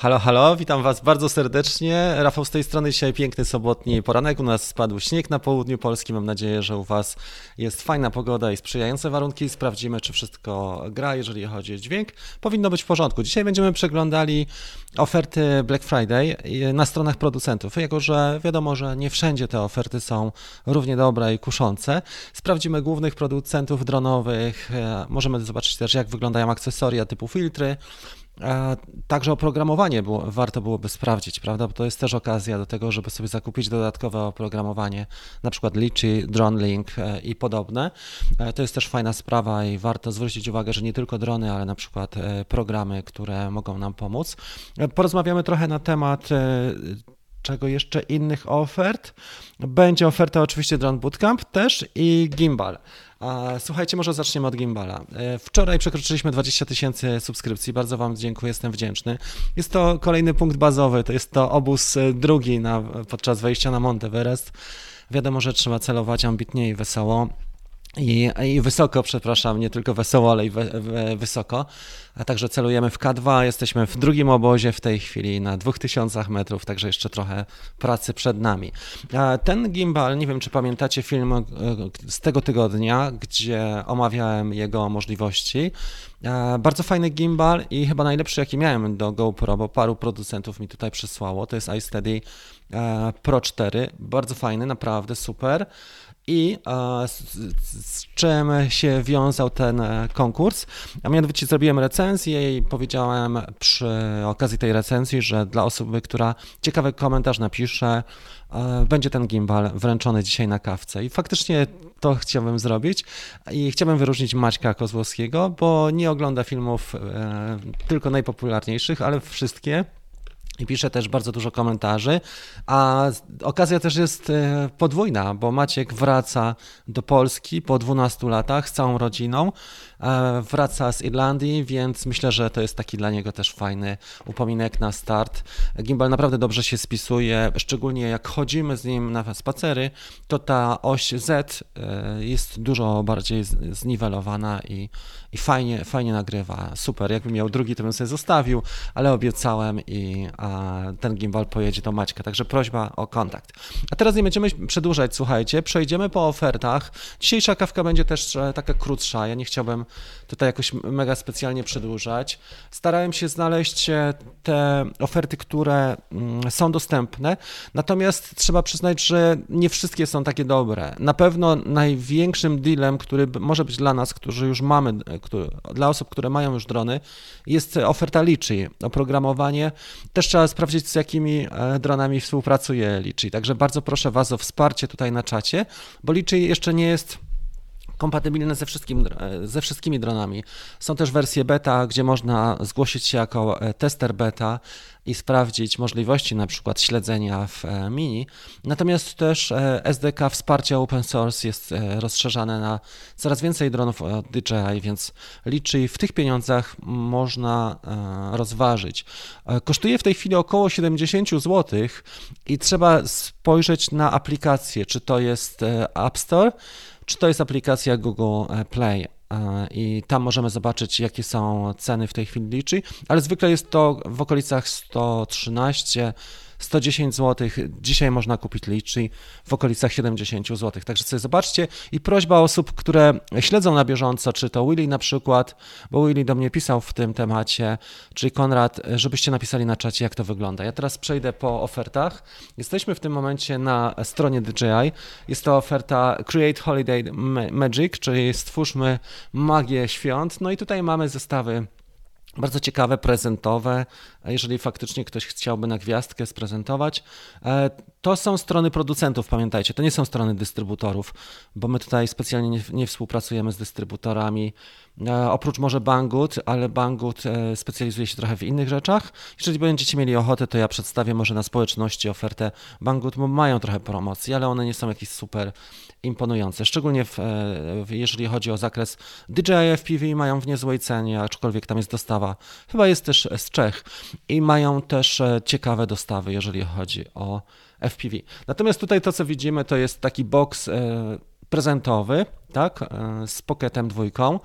Halo, halo, witam Was bardzo serdecznie. Rafał z tej strony, dzisiaj piękny sobotni poranek. U nas spadł śnieg na południu Polski. Mam nadzieję, że u Was jest fajna pogoda i sprzyjające warunki. Sprawdzimy, czy wszystko gra, jeżeli chodzi o dźwięk. Powinno być w porządku. Dzisiaj będziemy przeglądali oferty Black Friday na stronach producentów. Jako, że wiadomo, że nie wszędzie te oferty są równie dobre i kuszące, sprawdzimy głównych producentów dronowych. Możemy zobaczyć też, jak wyglądają akcesoria typu filtry Także oprogramowanie było, warto byłoby sprawdzić, prawda? Bo to jest też okazja do tego, żeby sobie zakupić dodatkowe oprogramowanie, na przykład Litchi, DroneLink e, i podobne. E, to jest też fajna sprawa i warto zwrócić uwagę, że nie tylko drony, ale na przykład e, programy, które mogą nam pomóc. Porozmawiamy trochę na temat czego jeszcze innych ofert. Będzie oferta oczywiście Drone Bootcamp też i Gimbal. Słuchajcie, może zaczniemy od Gimbala. E, wczoraj przekroczyliśmy 20 tysięcy subskrypcji, bardzo Wam dziękuję, jestem wdzięczny. Jest to kolejny punkt bazowy, to jest to obóz e, drugi na, podczas wejścia na Monteverest. Wiadomo, że trzeba celować ambitnie i wesoło. I, I, wysoko, przepraszam, nie tylko wesoło, ale i we, we, wysoko. A także celujemy w K2. Jesteśmy w drugim obozie w tej chwili na 2000 metrów, także jeszcze trochę pracy przed nami. Ten gimbal, nie wiem czy pamiętacie film e, z tego tygodnia, gdzie omawiałem jego możliwości. Bardzo fajny gimbal i chyba najlepszy jaki miałem do GoPro, bo paru producentów mi tutaj przysłało. To jest iSteady e, Pro 4. Bardzo fajny, naprawdę super i z, czym się wiązał ten e, konkurs. A mianowicie zrobiłem recenzję i powiedziałem przy okazji tej recenzji, że dla osoby, która ciekawy komentarz napisze, e, będzie ten gimbal wręczony dzisiaj na kawce. I faktycznie to chciałbym zrobić i chciałbym wyróżnić Maćka Kozłowskiego, bo nie ogląda filmów e, tylko najpopularniejszych, ale wszystkie i pisze też bardzo dużo komentarzy. A okazja też jest e, podwójna, bo Maciek wraca do Polski po 12 latach z całą rodziną. E, wraca z Irlandii, więc myślę, że to jest taki dla niego też fajny upominek na start. Gimbal naprawdę dobrze się spisuje, szczególnie jak chodzimy z nim na spacery, to ta oś Z e, jest dużo bardziej zniwelowana i, i fajnie, fajnie nagrywa. Super, jakbym miał drugi, to bym sobie zostawił, ale obiecałem i a, ten gimbal pojedzie do Maćka, także prośba o kontakt. A teraz nie będziemy przedłużać, słuchajcie, przejdziemy po ofertach. Dzisiejsza kawka będzie też e, taka krótsza, ja nie chciałbym tutaj jakoś mega specjalnie przedłużać. Starałem się znaleźć e, te oferty, które mm, są dostępne, natomiast trzeba przyznać, że nie wszystkie są takie dobre. Na pewno największym dealem, który może być dla nas, którzy już mamy, e, który, dla osób, które mają już drony, jest oferta Liczy. Oprogramowanie. Też trzeba sprawdzić, z jakimi e, dronami współpracuje Liczy. Także bardzo proszę Was o wsparcie tutaj na czacie, bo Liczy jeszcze nie jest kompatybilne ze, wszystkim, ze wszystkimi dronami. Są też wersje beta, gdzie można zgłosić się jako e, tester beta i sprawdzić możliwości na przykład śledzenia w e, mini. Natomiast też e, SDK wsparcia open source jest rozszerzane na coraz więcej dronów od DJI, więc liczy w tych pieniądzach można rozważyć. Kosztuje w tej chwili około 70 zł i trzeba spojrzeć na aplikację, czy to jest App Store, czy to jest aplikacja Google e, Play? E, i tam możemy zobaczyć, jakie są ceny w tej chwili liczy, ale zwykle jest to w okolicach 113 110 zł. Dzisiaj można kupić liczy w okolicach 70 zł. Także sobie zobaczcie i prośba osób, które śledzą na bieżąco, czy to Willy na przykład, bo Willy do mnie pisał w tym temacie, czyli Konrad, żebyście napisali na czacie, jak to wygląda. Ja teraz przejdę po ofertach. Jesteśmy w tym momencie na stronie DJI. Jest to oferta Create Holiday Magic, czyli stwórzmy magię świąt. No i tutaj mamy zestawy bardzo ciekawe, prezentowe. Jeżeli faktycznie ktoś chciałby na gwiazdkę sprezentować, e, to są strony producentów, pamiętajcie, to nie są strony dystrybutorów, bo my tutaj specjalnie nie, współpracujemy z dystrybutorami. E, oprócz może Banggood, ale Banggood e, specjalizuje się trochę w innych rzeczach. Jeżeli będziecie mieli ochotę, to ja przedstawię może na społeczności ofertę Banggood, bo mają trochę promocji, ale one nie są jakieś super imponujące. Szczególnie w, jeżeli chodzi o zakres DJI FPV, mają w niezłej cenie, aczkolwiek tam jest dostawa. Chyba jest też z Czech i mają też e, ciekawe dostawy, jeżeli chodzi o FPV. Natomiast tutaj to, co widzimy, to jest taki box e, prezentowy, tak, e, z Pocketem dwójką.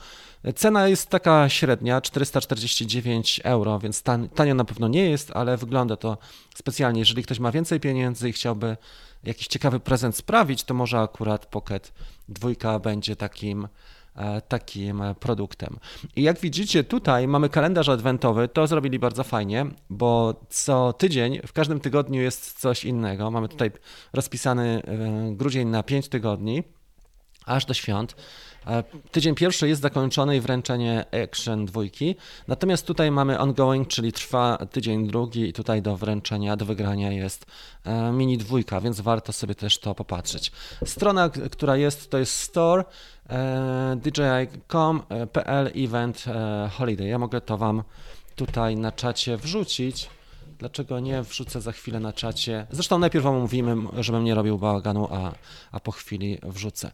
Cena jest taka średnia, 449 euro, więc tan, tanio na pewno nie jest, ale wygląda to specjalnie. Jeżeli ktoś ma więcej pieniędzy i chciałby jakiś ciekawy prezent sprawić, to może akurat Pocket dwójka będzie takim E, takim produktem. I jak widzicie, tutaj mamy kalendarz adwentowy. To zrobili bardzo fajnie, bo co tydzień, w każdym tygodniu jest coś innego. Mamy tutaj rozpisany e, grudzień na 5 tygodni, aż do świąt. Tydzień pierwszy jest zakończony i wręczenie Action dwójki, natomiast tutaj mamy ongoing, czyli trwa tydzień drugi i tutaj do wręczenia, do wygrania jest mini dwójka, więc warto sobie też to popatrzeć. Strona, która jest, to jest store E, dji.com.pl event e, holiday. Ja mogę to Wam tutaj na czacie wrzucić. Dlaczego nie? Wrzucę za chwilę na czacie. Zresztą najpierw Wam mówimy, żebym nie robił bałaganu, a, a po chwili wrzucę.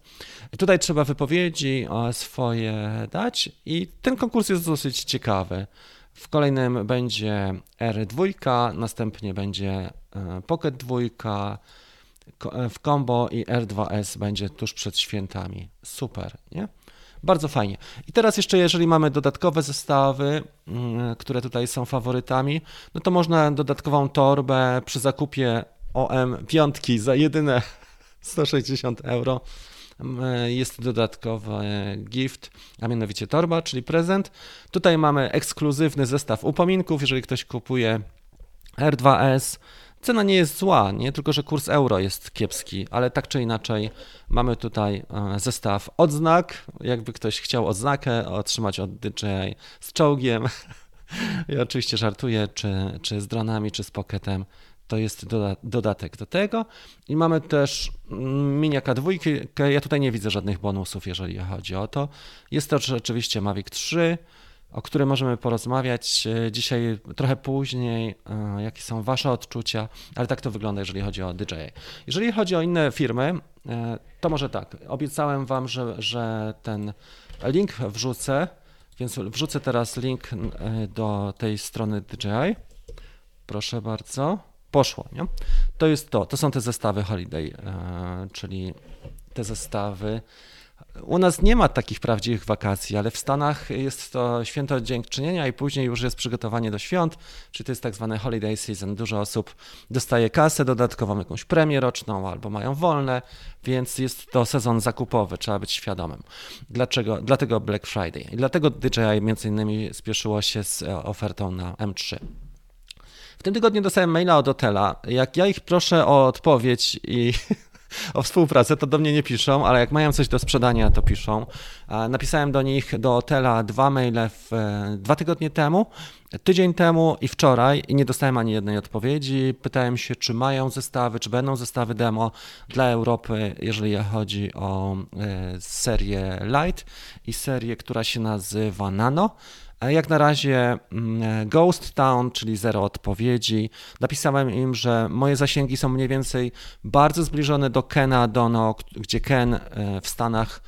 Tutaj trzeba wypowiedzi swoje dać i ten konkurs jest dosyć ciekawy. W kolejnym będzie R2, następnie będzie e, Pocket 2, w combo i R2S będzie tuż przed świętami. Super, nie? Bardzo fajnie. I teraz jeszcze, jeżeli mamy dodatkowe zestawy, mm, które tutaj są faworytami, no to można dodatkową torbę przy zakupie OM piątki za jedyne 160 euro. Mm, jest dodatkowy gift, a mianowicie torba, czyli prezent. Tutaj mamy ekskluzywny zestaw upominków, jeżeli ktoś kupuje R2S, Cena nie jest zła, nie tylko, że kurs euro jest kiepski, ale tak czy inaczej mamy tutaj e, zestaw odznak. Jakby ktoś chciał odznakę otrzymać od DJI z czołgiem. Ja oczywiście żartuję, czy, czy z dronami, czy z pocketem. To jest dodatek do tego. I mamy też mm, miniaka dwójkę. Ja tutaj nie widzę żadnych bonusów, jeżeli chodzi o to. Jest to oczywiście Mavic 3 o którym możemy porozmawiać e, dzisiaj trochę później, e, jakie są Wasze odczucia, ale tak to wygląda, jeżeli chodzi o DJI. Jeżeli chodzi o inne firmy, e, to może tak, obiecałem Wam, że, że ten link wrzucę, więc wrzucę teraz link do tej strony DJI. Proszę bardzo. Poszło, nie? To jest to, to są te zestawy Holiday, czyli te zestawy u nas nie ma takich prawdziwych wakacji, ale w Stanach jest to święto dziękczynienia i później już jest przygotowanie do świąt, czyli to jest tak zwany holiday season. Dużo osób dostaje kasę dodatkową, jakąś premię roczną albo mają wolne, więc jest to sezon zakupowy, trzeba być świadomym. Dlaczego? Dlatego Black Friday. I dlatego DJI między innymi spieszyło się z e, ofertą na M3. W tym tygodniu dostałem maila od hotela. Jak ja ich proszę o odpowiedź i o współpracę, to do mnie nie piszą, ale jak mają coś do sprzedania, to piszą. Napisałem do nich, do hotela dwa maile w, e, dwa tygodnie temu, tydzień temu i wczoraj i nie dostałem ani jednej odpowiedzi. Pytałem się, czy mają zestawy, czy będą zestawy demo dla Europy, jeżeli chodzi o e, serię Light i serię, która się nazywa Nano. Jak na razie mm, Ghost Town, czyli zero odpowiedzi. Napisałem im, że moje zasięgi są mniej więcej bardzo zbliżone do Kena Dono, gdzie Ken e, w Stanach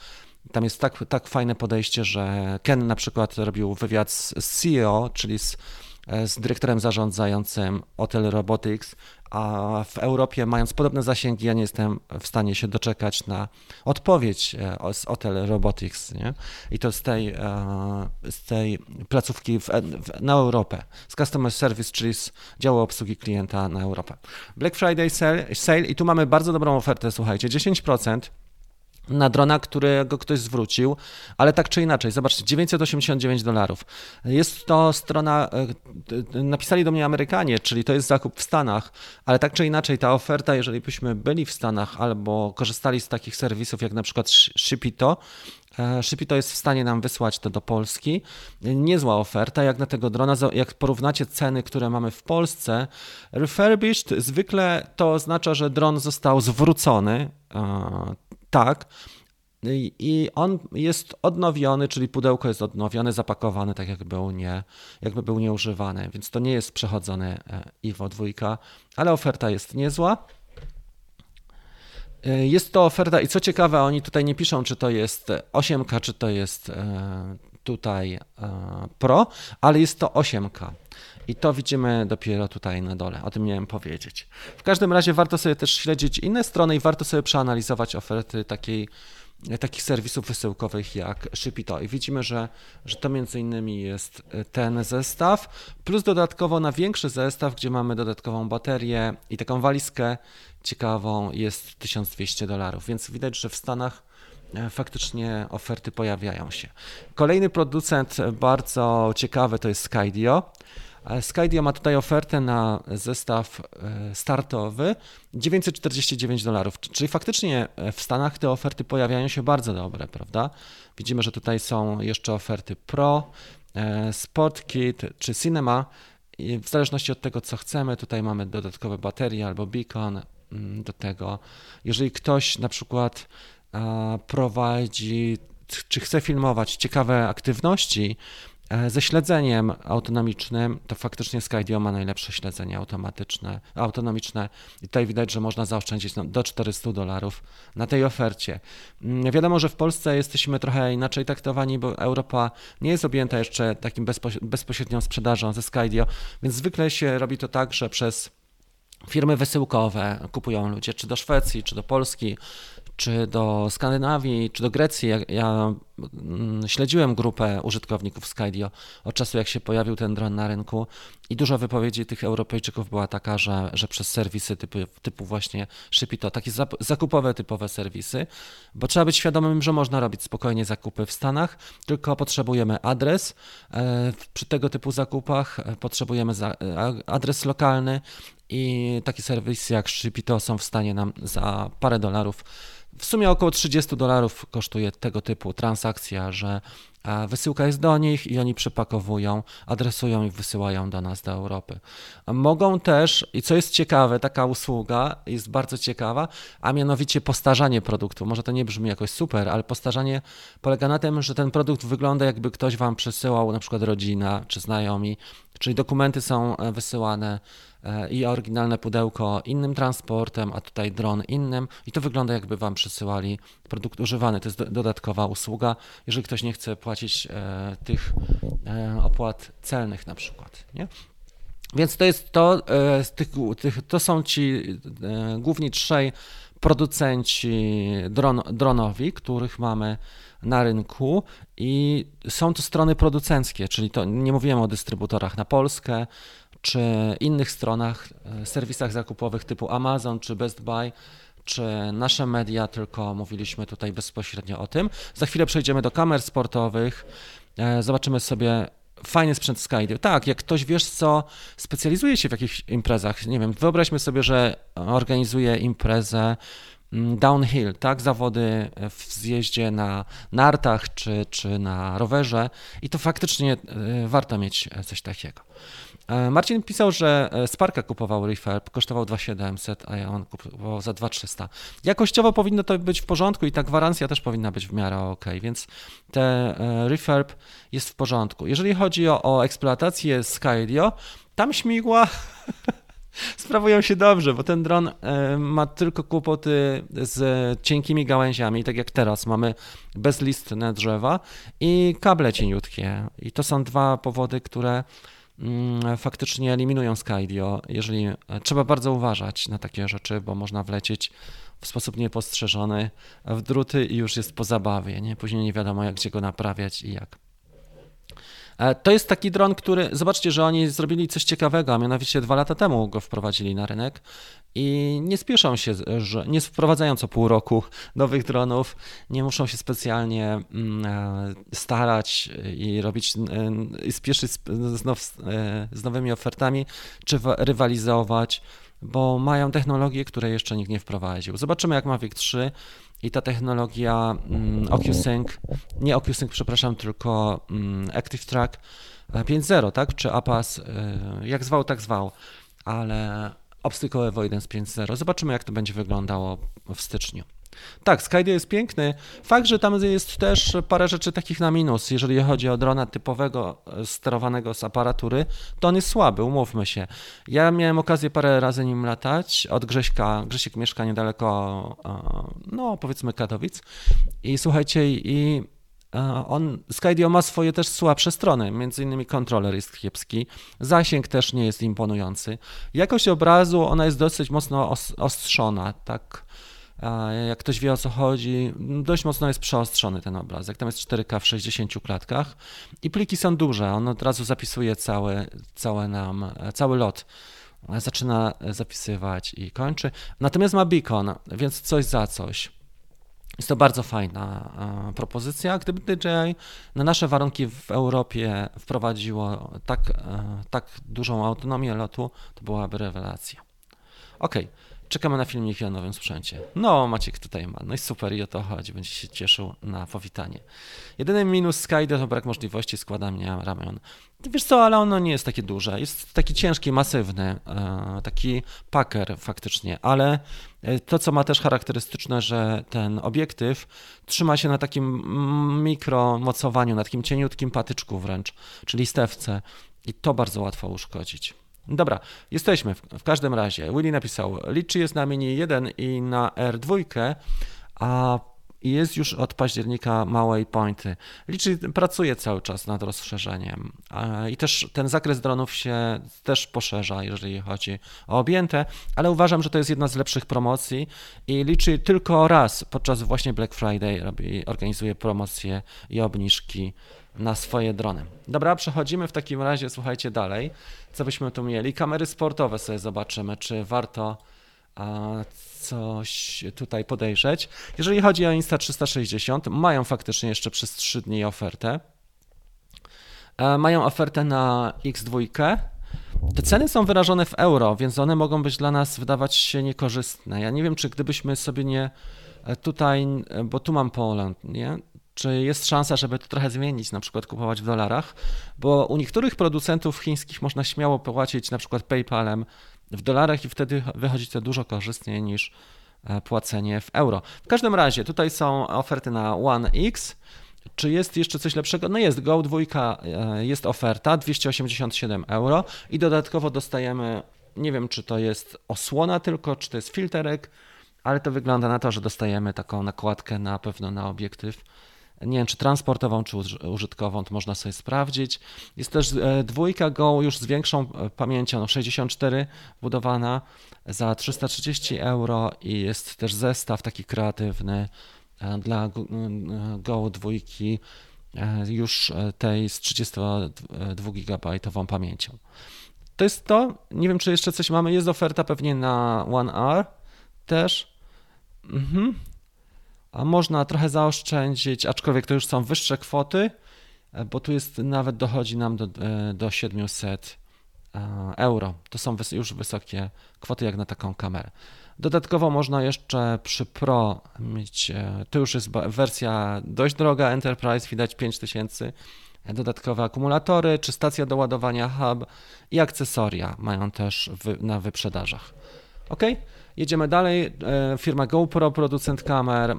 tam jest tak, tak fajne podejście, że Ken na przykład robił wywiad z CEO, czyli z E, z dyrektorem zarządzającym Hotel Robotics, a w Europie, mając podobne zasięgi, ja nie jestem w stanie się doczekać na odpowiedź e, z Hotel Robotics. Nie? I to z tej, e, z tej placówki w, w, na Europę, z Customer Service, czyli z działu obsługi klienta na Europę. Black Friday sale, sale i tu mamy bardzo dobrą ofertę, słuchajcie, 10% na drona, którego ktoś zwrócił, ale tak czy inaczej, zobaczcie, 989 dolarów. Jest to strona, e, napisali do mnie Amerykanie, czyli to jest zakup w Stanach, ale tak czy inaczej ta oferta, jeżeli byśmy byli w Stanach albo korzystali z takich serwisów jak na przykład Shipito, e, Shipito jest w stanie nam wysłać to do Polski. Niezła oferta, jak na tego drona, jak porównacie ceny, które mamy w Polsce, refurbished zwykle to oznacza, że dron został zwrócony e, tak. I on jest odnowiony, czyli pudełko jest odnowione, zapakowane tak jakby był, nie, jakby był nieużywany, więc to nie jest przechodzony e, Iwo 2, ale oferta jest niezła. E, jest to oferta i co ciekawe, oni tutaj nie piszą, czy to jest 8K, czy to jest e, tutaj Pro, ale jest to 8K. I to widzimy dopiero tutaj na dole. O tym miałem powiedzieć. W każdym razie warto sobie też śledzić inne strony i warto sobie przeanalizować oferty takiej takich serwisów wysyłkowych jak Shipito i widzimy, że, że to między innymi jest ten zestaw, plus dodatkowo na większy zestaw, gdzie mamy dodatkową baterię i taką walizkę ciekawą jest 1200 dolarów, więc widać, że w Stanach e, faktycznie oferty pojawiają się. Kolejny producent bardzo ciekawy to jest Skydio. E, Skydio ma tutaj ofertę na zestaw e, startowy 949 dolarów, czyli faktycznie w Stanach te oferty pojawiają się bardzo dobre, prawda? Widzimy, że tutaj są jeszcze oferty Pro, Sport Kit czy Cinema. I w zależności od tego, co chcemy, tutaj mamy dodatkowe baterie albo beacon, Mm, do tego. Jeżeli ktoś na przykład prowadzi, czy chce filmować ciekawe aktywności e, ze śledzeniem autonomicznym, to faktycznie Skydio ma najlepsze śledzenie automatyczne, autonomiczne i tutaj widać, że można zaoszczędzić no, do 400 dolarów na tej ofercie. Mm, wiadomo, że w Polsce jesteśmy trochę inaczej traktowani, bo Europa nie jest objęta jeszcze takim bezpośrednią sprzedażą ze Skydio, więc zwykle się robi to tak, że przez firmy wysyłkowe kupują ludzie, czy do Szwecji, czy do Polski, czy do Skandynawii, czy do Grecji. Ja, ja mm, śledziłem grupę użytkowników Skydio od czasu, jak się pojawił ten dron na rynku i dużo wypowiedzi tych Europejczyków była taka, że, że przez serwisy typu, typu właśnie Shipito, takie zakupowe typowe serwisy, bo trzeba być świadomym, że można robić spokojnie zakupy w Stanach, tylko potrzebujemy adres. E, przy tego typu zakupach e, potrzebujemy e, adres lokalny i takie serwisy jak Shipito są w stanie nam za parę dolarów w sumie około 30 dolarów kosztuje tego typu transakcja, że wysyłka jest do nich i oni przepakowują, adresują i wysyłają do nas, do Europy. Mogą też, i co jest ciekawe, taka usługa jest bardzo ciekawa, a mianowicie postarzanie produktu. Może to nie brzmi jakoś super, ale postarzanie polega na tym, że ten produkt wygląda jakby ktoś wam przesyłał, na przykład rodzina czy znajomi, czyli dokumenty są e, wysyłane e, i oryginalne pudełko innym transportem, a tutaj dron innym i to wygląda jakby wam przesyłali produkt używany. To jest dodatkowa usługa, jeżeli ktoś nie chce płacić e, tych opłat celnych na przykład. Nie? Więc to jest to, tych, to są ci główni trzej producenci dron, dronowi, których mamy na rynku i są to strony producenckie, czyli to nie mówiłem o dystrybutorach na Polskę czy innych stronach, e, serwisach zakupowych typu Amazon czy Best Buy czy nasze media, tylko mówiliśmy tutaj bezpośrednio o tym. Za chwilę przejdziemy do kamer sportowych, e, zobaczymy sobie fajny sprzęt Skydio. Tak, jak ktoś, wiesz co, specjalizuje się w jakichś imprezach, nie wiem, wyobraźmy sobie, że organizuje imprezę Mm, downhill, tak, zawody w zjeździe na nartach czy, czy na rowerze i to faktycznie e, warto mieć coś takiego. E, Marcin pisał, że e, Sparka kupował refurb, kosztował 2700, a on kupował za 2300. Jakościowo powinno to być w porządku i ta gwarancja też powinna być w miarę ok, więc te refurb jest w porządku. Jeżeli chodzi o, o eksploatację Skydio, tam śmigła sprawują się dobrze, bo ten dron e, ma tylko kłopoty z cienkimi gałęziami, tak jak teraz mamy bezlistne drzewa i kable cieniutkie. I to są dwa powody, które faktycznie eliminują Skydio. Jeżeli e, trzeba bardzo uważać na takie rzeczy, bo można wlecieć w sposób niepostrzeżony w druty i już jest po zabawie, nie? Później nie wiadomo jak gdzie go naprawiać i jak. E, to jest taki dron, który, zobaczcie, że oni zrobili coś ciekawego, a mianowicie dwa lata temu go wprowadzili na rynek i nie spieszą się, że nie wprowadzają co pół roku nowych dronów, nie muszą się specjalnie mm, e, starać i robić, e, i spieszyć z, z nowymi ofertami, czy rywalizować bo mają technologie, które jeszcze nikt nie wprowadził. Zobaczymy, jak Mavic 3 i ta technologia mm, OcuSync, nie OcuSync, przepraszam, tylko mm, ActiveTrack 5.0, tak? Czy APAS, y, jak zwał, tak zwał, ale Obstacle Avoidance 5.0. Zobaczymy, jak to będzie wyglądało w styczniu. Tak, Skydio jest piękny. Fakt, że tam jest też parę rzeczy takich na minus. Jeżeli chodzi o drona typowego, e, sterowanego z aparatury, to on jest słaby, umówmy się. Ja miałem okazję parę razy nim latać od Grześka. Grzesiek mieszka niedaleko, e, no powiedzmy Katowic. I słuchajcie, i e, on, Skydio ma swoje też słabsze strony, między innymi kontroler jest kiepski, zasięg też nie jest imponujący. Jakość obrazu, ona jest dosyć mocno ostrzona, tak Jak ktoś wie o co chodzi, dość mocno jest przeostrzony ten obrazek. Tam jest 4K w 60 klatkach i pliki są duże. On od razu zapisuje cały, cały nam, cały lot. Zaczyna zapisywać i kończy. Natomiast ma beacon, więc coś za coś. Jest to bardzo fajna propozycja. Gdyby DJI na nasze warunki w Europie wprowadziło tak, tak dużą autonomię lotu, to byłaby rewelacja. Ok, czekamy na filmik o nowym sprzęcie. No, Maciek tutaj ma. No i super, i o to chodzi. Będzie się cieszył na powitanie. Jedyny minus Skyde to brak możliwości składania ramion. Wiesz co, ale ono nie jest takie duże. Jest taki ciężki, masywny, e, taki packer faktycznie, ale e, to, co ma też charakterystyczne, że ten obiektyw trzyma się na takim mikromocowaniu, na takim cieniutkim patyczku wręcz, czyli stewce i to bardzo łatwo uszkodzić. Dobra, jesteśmy w, w każdym razie. Willy napisał, liczy jest na Mini 1 i na R2, a jest już od października małej pointy. Liczy pracuje cały czas nad rozszerzeniem i też ten zakres dronów się też poszerza, jeżeli chodzi o objęte, ale uważam, że to jest jedna z lepszych promocji i liczy tylko raz podczas właśnie Black Friday robi, organizuje promocje i obniżki na swoje drony. Dobra, przechodzimy w takim razie, słuchajcie dalej. Co byśmy tu mieli? Kamery sportowe sobie zobaczymy, czy warto coś tutaj podejrzeć. Jeżeli chodzi o Insta360, mają faktycznie jeszcze przez 3 dni ofertę. E, mają ofertę na X2. Te ceny są wyrażone w euro, więc one mogą być dla nas wydawać się niekorzystne. Ja nie wiem, czy gdybyśmy sobie nie e, tutaj, bo tu mam Poland, nie? Czy jest szansa, żeby to trochę zmienić, na przykład kupować w dolarach, bo u niektórych producentów chińskich można śmiało płacić na przykład PayPalem w dolarach i wtedy wychodzi to dużo korzystniej niż e, płacenie w euro. W każdym razie tutaj są oferty na One X. Czy jest jeszcze coś lepszego? No jest, Go 2 e, jest oferta 287 euro i dodatkowo dostajemy, nie wiem czy to jest osłona tylko, czy to jest filterek, ale to wygląda na to, że dostajemy taką nakładkę na pewno na obiektyw nie wiem czy transportową, czy użytkową, to można sobie sprawdzić. Jest też e, dwójka Go już z większą e, pamięcią, no 64 budowana za 330 euro i jest też zestaw taki kreatywny e, dla Go dwójki już tej z 32 GB pamięcią. To jest to. Nie wiem, czy jeszcze coś mamy. Jest oferta pewnie na One R też. Mhm a można trochę zaoszczędzić, aczkolwiek to już są wyższe kwoty, e, bo tu jest nawet dochodzi nam do, e, do 700 e, euro. To są już wysokie kwoty jak na taką kamerę. Dodatkowo można jeszcze przy Pro mieć, to już jest wersja dość droga, Enterprise, widać 5000, dodatkowe akumulatory, czy stacja do ładowania hub i akcesoria mają też na wyprzedażach. Ok, jedziemy dalej. Firma GoPro, producent kamer,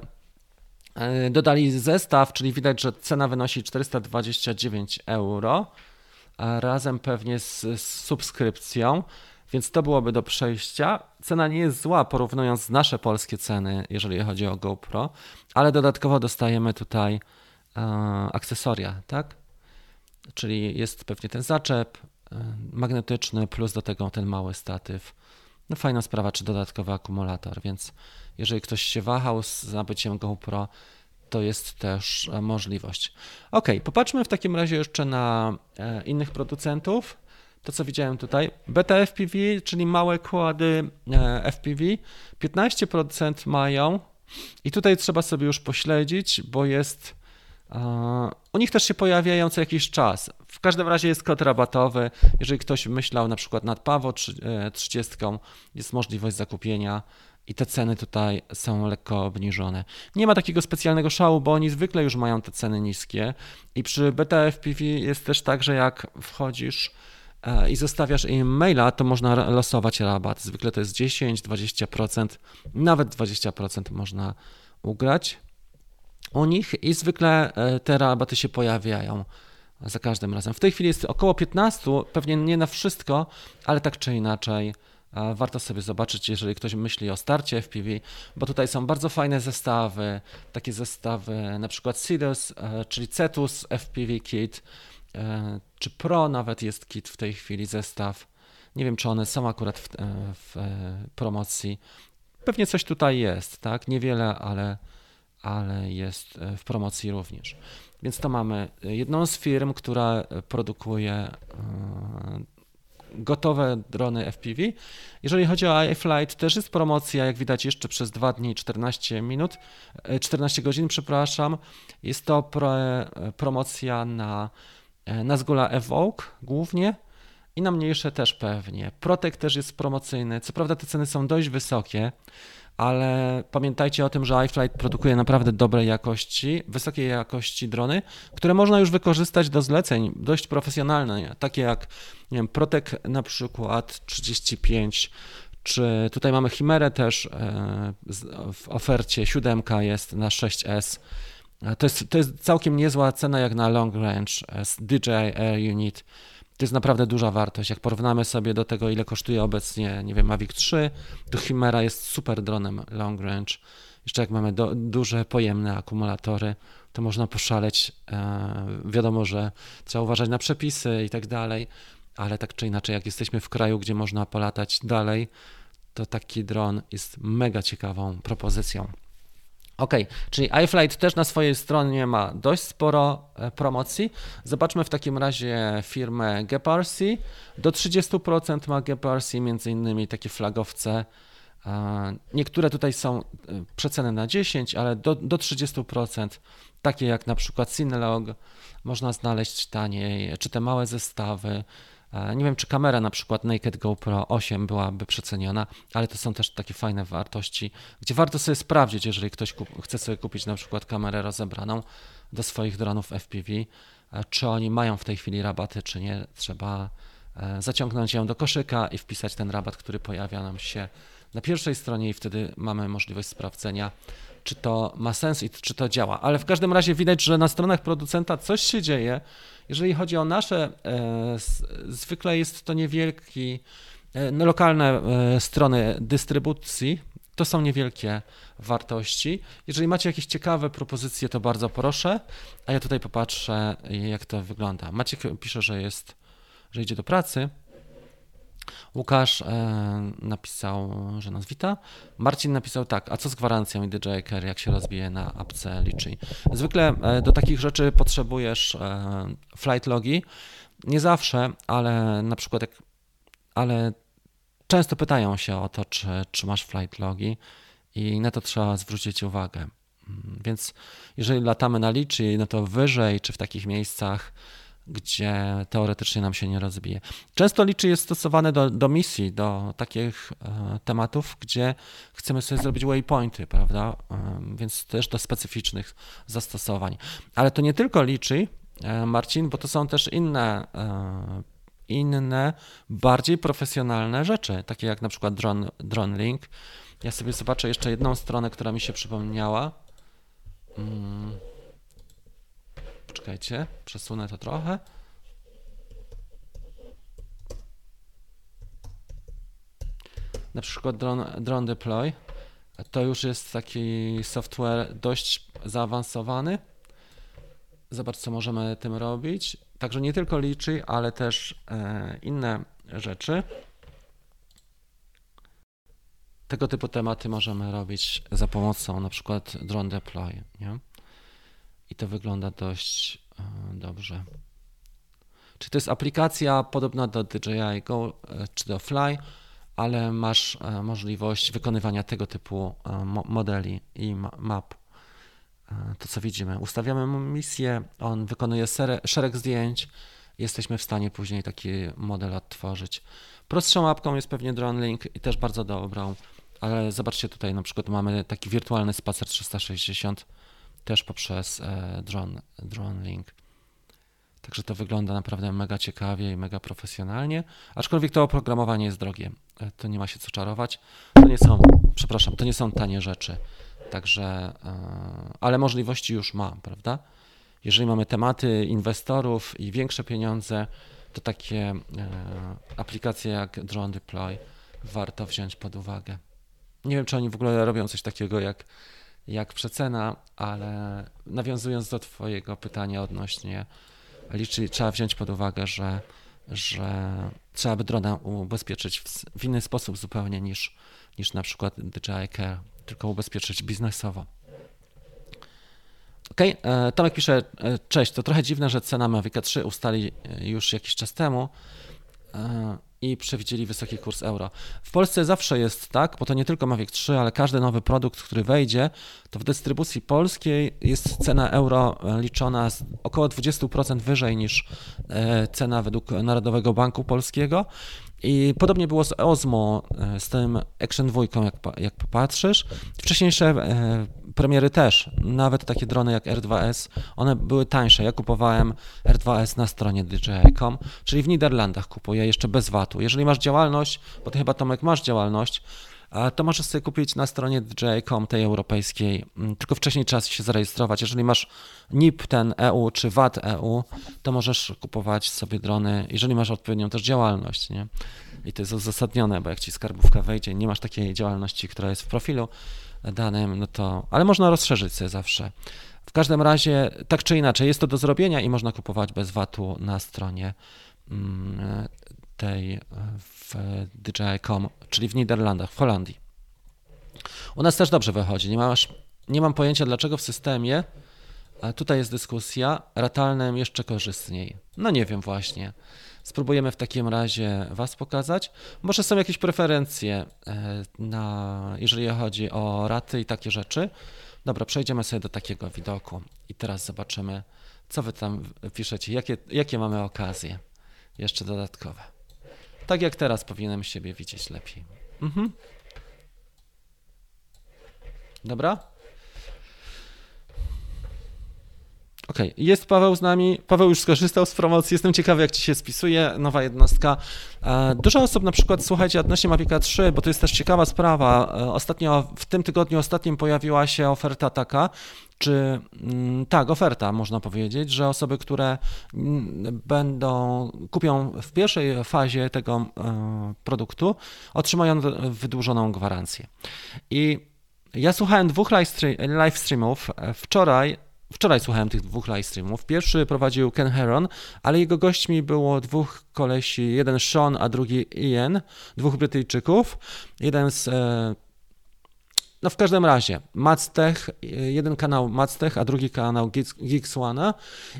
dodali zestaw, czyli widać, że cena wynosi 429 euro, razem pewnie z, z subskrypcją, więc to byłoby do przejścia. Cena nie jest zła, porównując nasze polskie ceny, jeżeli chodzi o GoPro, ale dodatkowo dostajemy tutaj e, akcesoria, tak? Czyli jest pewnie ten zaczep e, magnetyczny, plus do tego ten mały statyw. No fajna sprawa, czy dodatkowy akumulator, więc jeżeli ktoś się wahał z nabyciem GoPro, to jest też e, możliwość. Ok, popatrzmy w takim razie jeszcze na e, innych producentów. To, co widziałem tutaj, beta FPV, czyli małe kłady e, FPV, 15% mają i tutaj trzeba sobie już pośledzić, bo jest u nich też się pojawiają co jakiś czas. W każdym razie jest kod rabatowy. Jeżeli ktoś myślał na przykład nad Pawo 30, jest możliwość zakupienia i te ceny tutaj są lekko obniżone. Nie ma takiego specjalnego szału, bo oni zwykle już mają te ceny niskie i przy beta jest też tak, że jak wchodzisz e, i zostawiasz im maila, to można losować rabat. Zwykle to jest 10, 20%, nawet 20% można ugrać u nich i zwykle e, te rabaty się pojawiają za każdym razem. W tej chwili jest około 15, pewnie nie na wszystko, ale tak czy inaczej warto sobie zobaczyć, jeżeli ktoś myśli o starcie FPV, bo tutaj są bardzo fajne zestawy, takie zestawy na przykład CIDUS, e, czyli CETUS FPV Kit, e, czy Pro nawet jest kit w tej chwili, zestaw. Nie wiem, czy one są akurat w, e, w promocji. pewnie coś tutaj jest, tak? Niewiele, ale, ale jest w promocji również. Więc to mamy jedną z firm, która produkuje gotowe drony FPV. Jeżeli chodzi o iFlight, też jest promocja, jak widać, jeszcze przez 2 dni 14 minut, 14 godzin, przepraszam. Jest to pro, promocja na, na Zgula Evoke głównie i na mniejsze też pewnie. Protek też jest promocyjny. Co prawda te ceny są dość wysokie, ale pamiętajcie o tym, że iFlight produkuje naprawdę dobrej jakości, wysokiej jakości drony, które można już wykorzystać do zleceń dość profesjonalnych, takie jak nie wiem, Protek na przykład 35, czy tutaj mamy Chimerę też e, w ofercie, 7 jest na 6S. E, to jest, to jest całkiem niezła cena jak na long range z DJI Air Unit to jest naprawdę duża wartość. Jak porównamy sobie do tego, ile kosztuje obecnie, nie wiem, Mavic 3, to Chimera jest super dronem long range. Jeszcze jak mamy do, duże, pojemne akumulatory, to można poszaleć. E, wiadomo, że trzeba uważać na przepisy i tak dalej, ale tak czy inaczej, jak jesteśmy w kraju, gdzie można polatać dalej, to taki dron jest mega ciekawą propozycją. Ok, czyli iFlight też na swojej stronie ma dość sporo e, promocji. Zobaczmy w takim razie firmę GeparC. Do 30% ma GeparC, między innymi takie flagowce. E, niektóre tutaj są e, przeceny na 10, ale do, do 30%, takie jak na przykład Cinelog, można znaleźć taniej, czy te małe zestawy. Nie wiem, czy kamera na przykład Naked GoPro 8 byłaby przeceniona, ale to są też takie fajne wartości, gdzie warto sobie sprawdzić, jeżeli ktoś chce sobie kupić na przykład kamerę rozebraną do swoich dronów FPV, e, czy oni mają w tej chwili rabaty, czy nie. Trzeba e, zaciągnąć ją do koszyka i wpisać ten rabat, który pojawia nam się na pierwszej stronie i wtedy mamy możliwość sprawdzenia, czy to ma sens i czy to działa. Ale w każdym razie widać, że na stronach producenta coś się dzieje. Jeżeli chodzi o nasze, e, zwykle jest to niewielki, e, no, lokalne e, strony dystrybucji, to są niewielkie wartości. Jeżeli macie jakieś ciekawe propozycje, to bardzo proszę, a ja tutaj popatrzę, jak to wygląda. Maciek pisze, że jest, że idzie do pracy. Łukasz e, napisał, że nas wita. Marcin napisał tak, a co z gwarancją i DJI Care, jak się rozbije na apce liczy? Zwykle e, do takich rzeczy potrzebujesz e, flight logi. Nie zawsze, ale na przykład jak, ale często pytają się o to, czy, czy masz flight logi i na to trzeba zwrócić uwagę. Mm, więc jeżeli latamy na liczy, no to wyżej, czy w takich miejscach, gdzie teoretycznie nam się nie rozbije. Często liczy jest stosowane do, do misji, do takich e, tematów, gdzie chcemy sobie zrobić waypointy, prawda? E, więc też do specyficznych zastosowań. Ale to nie tylko liczy, e, Marcin, bo to są też inne inne, bardziej profesjonalne rzeczy, takie jak na przykład Drone, drone Link. Ja sobie zobaczę jeszcze jedną stronę, która mi się przypomniała. Hmm. Poczekajcie, przesunę to trochę. Na przykład drone, drone Deploy. To już jest taki software dość zaawansowany. Zobacz, co możemy tym robić. Także nie tylko liczy, ale też e, inne rzeczy. Tego typu tematy możemy robić za pomocą na przykład drone deploy. Nie? I to wygląda dość e, dobrze. Czy to jest aplikacja podobna do DJI Go e, czy do Fly, ale masz e, możliwość wykonywania tego typu modeli i map. To co widzimy, ustawiamy misję, on wykonuje szereg zdjęć, jesteśmy w stanie później taki model odtworzyć. Prostszą mapką jest pewnie DroneLink i też bardzo dobrą, ale zobaczcie tutaj na przykład mamy taki wirtualny spacer 360 też poprzez e, drone, drone Link. Także to wygląda naprawdę mega ciekawie i mega profesjonalnie, aczkolwiek to oprogramowanie jest drogie. E, to nie ma się co czarować. To nie są, przepraszam, to nie są tanie rzeczy. Także, e, ale możliwości już ma, prawda? Jeżeli mamy tematy inwestorów i większe pieniądze, to takie aplikacje jak Drone Deploy warto wziąć pod uwagę. Nie wiem, czy oni w ogóle robią coś takiego jak jak przecena, ale nawiązując do Twojego pytania odnośnie liczy, trzeba wziąć pod uwagę, że że trzeba by drona ubezpieczyć w, w inny sposób zupełnie niż, niż na przykład DJI Care, tylko ubezpieczyć biznesowo. Ok, Tomek pisze, e, cześć, to trochę dziwne, że cena Mavic 3 ustali e, już jakiś czas temu e, i przewidzieli wysoki kurs euro. W Polsce zawsze jest tak, bo to nie tylko Mavic 3, ale każdy nowy produkt, który wejdzie, to w dystrybucji polskiej jest cena euro liczona około 20% wyżej niż cena według Narodowego Banku Polskiego. I podobnie było z Osmo, z tym Action 2, jak, jak popatrzysz. Wcześniejsze premiery też, nawet takie drony jak R2S, one były tańsze. Ja kupowałem R2S na stronie DJI.com, czyli w Niderlandach kupuję jeszcze bez VAT-u. Jeżeli masz działalność, bo ty chyba Tomek masz działalność, to możesz sobie kupić na stronie DJI.com tej europejskiej, mm, tylko wcześniej trzeba się zarejestrować. Jeżeli masz NIP ten EU czy VAT EU, to możesz kupować sobie drony, jeżeli masz odpowiednią też działalność. Nie? I to jest uzasadnione, bo jak ci skarbówka wejdzie, nie masz takiej działalności, która jest w profilu, danym, no to, ale można rozszerzyć sobie zawsze. W każdym razie, tak czy inaczej, jest to do zrobienia i można kupować bez VAT-u na stronie mm, tej w DJI.com, czyli w Niderlandach, w Holandii. U nas też dobrze wychodzi. Nie, masz, nie mam pojęcia, dlaczego w systemie, tutaj jest dyskusja, ratalnym jeszcze korzystniej. No nie wiem właśnie. Spróbujemy w takim razie Was pokazać. Może są jakieś preferencje, e, na, jeżeli chodzi o raty i takie rzeczy. Dobra, przejdziemy sobie do takiego widoku i teraz zobaczymy, co Wy tam piszecie, jakie, jakie mamy okazje jeszcze dodatkowe. Tak jak teraz powinienem siebie widzieć lepiej. Mhm. Dobra? Okej, okay. jest Paweł z nami. Paweł już skorzystał z promocji. Jestem ciekawy, jak ci się spisuje nowa jednostka. E, dużo osób na przykład, słuchajcie, odnośnie Mavica 3, bo to jest też ciekawa sprawa. E, ostatnio, w tym tygodniu ostatnim pojawiła się oferta taka, czy mm, tak, oferta można powiedzieć, że osoby, które mm, będą, kupią w pierwszej fazie tego e, produktu, otrzymają wydłużoną gwarancję. I ja słuchałem dwóch live streamów. Wczoraj Wczoraj słuchałem tych dwóch live streamów. Pierwszy prowadził Ken Heron, ale jego gośćmi było dwóch kolesi, jeden Sean, a drugi Ian, dwóch Brytyjczyków. Jeden z e, no w każdym razie, Mactech, jeden kanał Mactech, a drugi kanał Geeks One.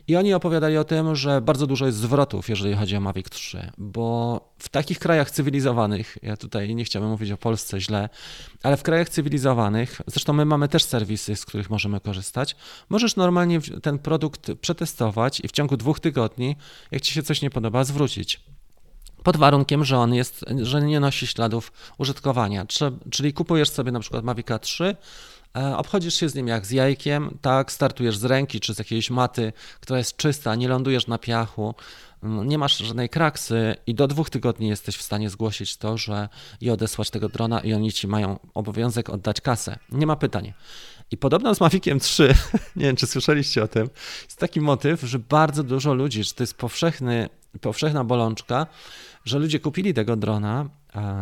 I oni opowiadali o tym, że bardzo dużo jest zwrotów, jeżeli chodzi o Mavic 3, bo w takich krajach cywilizowanych, ja tutaj nie chciałbym mówić o Polsce źle, ale w krajach cywilizowanych, zresztą my mamy też serwisy, z których możemy korzystać, możesz normalnie ten produkt przetestować i w ciągu dwóch tygodni, jak ci się coś nie podoba, zwrócić pod warunkiem, że on jest, że nie nosi śladów użytkowania. Czyli kupujesz sobie na przykład Mavica 3, e, obchodzisz się z nim jak z jajkiem, tak, startujesz z ręki czy z jakiejś maty, która jest czysta, nie lądujesz na piachu, mm, nie masz żadnej kraksy i do dwóch tygodni jesteś w stanie zgłosić to, że i odesłać tego drona i oni ci mają obowiązek oddać kasę. Nie ma pytań. I podobno z Maviciem 3, nie wiem czy słyszeliście o tym, jest taki motyw, że bardzo dużo ludzi, że to jest powszechny, powszechna bolączka, że ludzie kupili tego drona,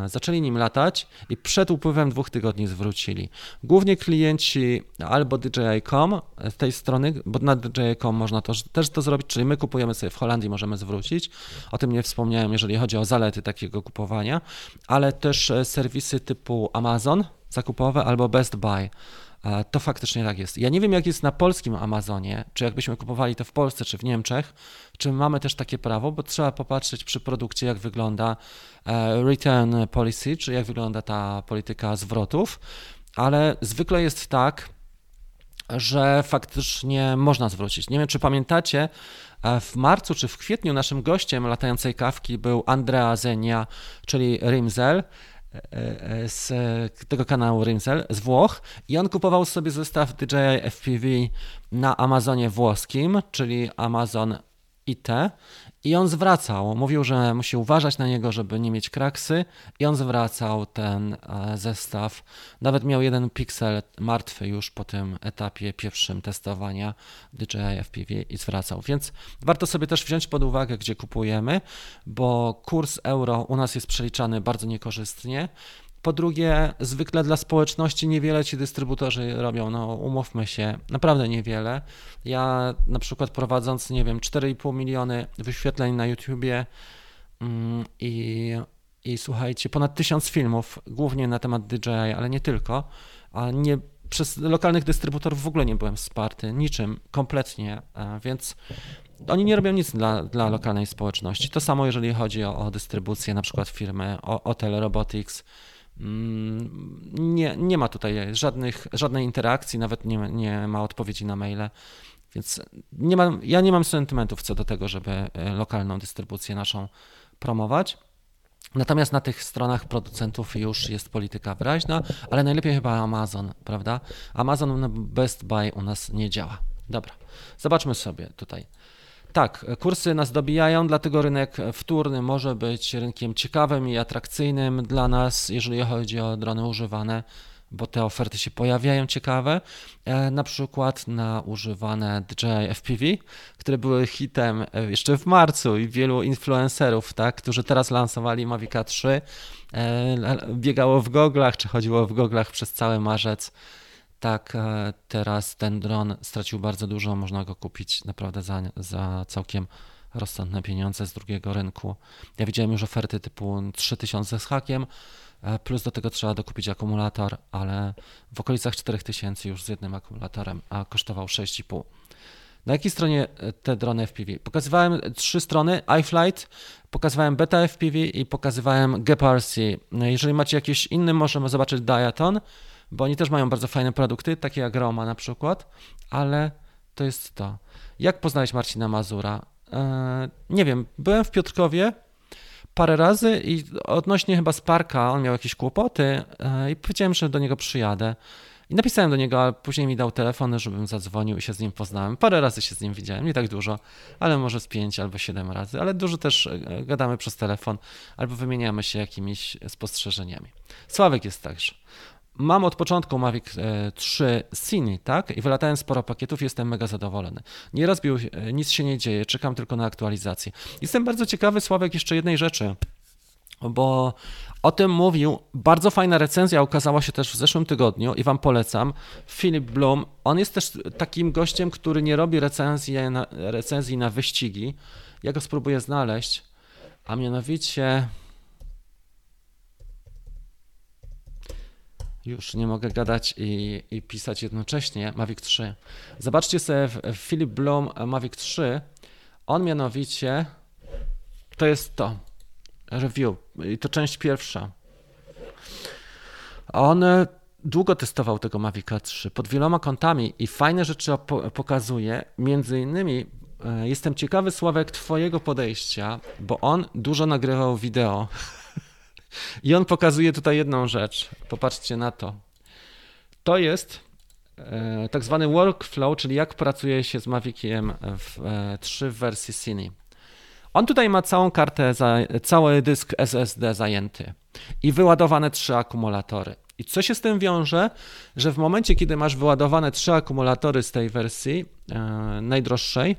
zaczęli nim latać i przed upływem dwóch tygodni zwrócili. Głównie klienci albo DJI.com z tej strony, bo na DJI.com można to, też to zrobić, czyli my kupujemy sobie w Holandii, możemy zwrócić. O tym nie wspomniałem, jeżeli chodzi o zalety takiego kupowania, ale też e, serwisy typu Amazon zakupowe albo Best Buy. To faktycznie tak jest. Ja nie wiem, jak jest na polskim Amazonie, czy jakbyśmy kupowali to w Polsce, czy w Niemczech, czy mamy też takie prawo, bo trzeba popatrzeć przy produkcie, jak wygląda e, return policy, czy jak wygląda ta polityka zwrotów, ale zwykle jest tak, że faktycznie można zwrócić. Nie wiem, czy pamiętacie, e, w marcu czy w kwietniu naszym gościem latającej kawki był Andrea Zenia, czyli Rimzel. E, z tego kanału Rimsel z Włoch. I on kupował sobie zestaw DJI FPV na Amazonie włoskim, czyli Amazon IT i on zwracał, mówił, że musi uważać na niego, żeby nie mieć kraksy i on zwracał ten e, zestaw. Nawet miał jeden piksel martwy już po tym etapie pierwszym testowania DJI FPV i zwracał. Więc warto sobie też wziąć pod uwagę, gdzie kupujemy, bo kurs euro u nas jest przeliczany bardzo niekorzystnie. Po drugie, zwykle dla społeczności niewiele ci dystrybutorzy robią, no umówmy się, naprawdę niewiele. Ja na przykład prowadząc, nie wiem, 4,5 miliony wyświetleń na YouTubie, mm, i, i słuchajcie, ponad tysiąc filmów, głównie na temat DJI, ale nie tylko, a nie przez lokalnych dystrybutorów w ogóle nie byłem wsparty, niczym, kompletnie, więc oni nie robią nic dla, dla lokalnej społeczności. To samo jeżeli chodzi o, o dystrybucję, na przykład firmy Hotel Robotics. Mm, nie, nie ma tutaj żadnych, żadnej interakcji, nawet nie, nie ma odpowiedzi na maile. Więc nie mam, ja nie mam sentymentów co do tego, żeby e, lokalną dystrybucję naszą promować. Natomiast na tych stronach producentów już jest polityka wyraźna, ale najlepiej chyba Amazon, prawda? Amazon Best Buy u nas nie działa. Dobra, zobaczmy sobie tutaj. Tak, kursy nas dobijają, dlatego rynek wtórny może być rynkiem ciekawym i atrakcyjnym dla nas, jeżeli chodzi o drony używane bo te oferty się pojawiają ciekawe, e, na przykład na używane DJI FPV, które były hitem e, jeszcze w marcu i wielu influencerów, tak, którzy teraz lansowali Mavic 3, e, biegało w goglach, czy chodziło w goglach przez cały marzec. Tak, teraz ten dron stracił bardzo dużo, można go kupić naprawdę za, za całkiem rozsądne pieniądze z drugiego rynku. Ja widziałem już oferty typu 3000 z hakiem, E, plus do tego trzeba dokupić akumulator, ale w okolicach 4000 już z jednym akumulatorem, a kosztował 6,5. Na jakiej stronie e, te drony FPV? Pokazywałem trzy strony, iFlight, pokazywałem Beta FPV i pokazywałem. No, jeżeli macie jakieś inne, możemy zobaczyć Diaton, bo oni też mają bardzo fajne produkty, takie jak Roma na przykład, ale to jest to. Jak poznałeś Marcina Mazura? Eee, nie wiem, byłem w Piotrkowie, parę razy i odnośnie chyba Sparka, on miał jakieś kłopoty e, i powiedziałem, że do niego przyjadę. I napisałem do niego, a później mi dał telefon, żebym zadzwonił i się z nim poznałem. Parę razy się z nim widziałem, nie tak dużo, ale może z pięć albo siedem razy, ale dużo też e, gadamy przez telefon albo wymieniamy się jakimiś spostrzeżeniami. Sławek jest także. Mam od początku Mavic 3 e, Cine, tak? I wylatałem sporo pakietów, jestem mega zadowolony. Nie rozbił, e, nic się nie dzieje, czekam tylko na aktualizację. Jestem bardzo ciekawy, Sławek, jeszcze jednej rzeczy, bo o tym mówił. Bardzo fajna recenzja ukazała się też w zeszłym tygodniu i Wam polecam. Philip Bloom, on jest też takim gościem, który nie robi recenzji na, recenzji na wyścigi. Ja go spróbuję znaleźć, a mianowicie Już nie mogę gadać i, i pisać jednocześnie. Mavic 3. Zobaczcie sobie Philip Bloom Mavic 3. On mianowicie to jest to. Review. I to część pierwsza. On e, długo testował tego Mavica 3 pod wieloma kątami i fajne rzeczy pokazuje. Między innymi e, jestem ciekawy, Sławek, Twojego podejścia, bo on dużo nagrywał wideo I on pokazuje tutaj jedną rzecz. Popatrzcie na to. To jest e, tak zwany workflow, czyli jak pracuje się z Maviciem w, 3 e, w wersji Cine. On tutaj ma całą kartę, cały dysk SSD zajęty i wyładowane trzy akumulatory. I co się z tym wiąże? Że w momencie, kiedy masz wyładowane trzy akumulatory z tej wersji e, najdroższej,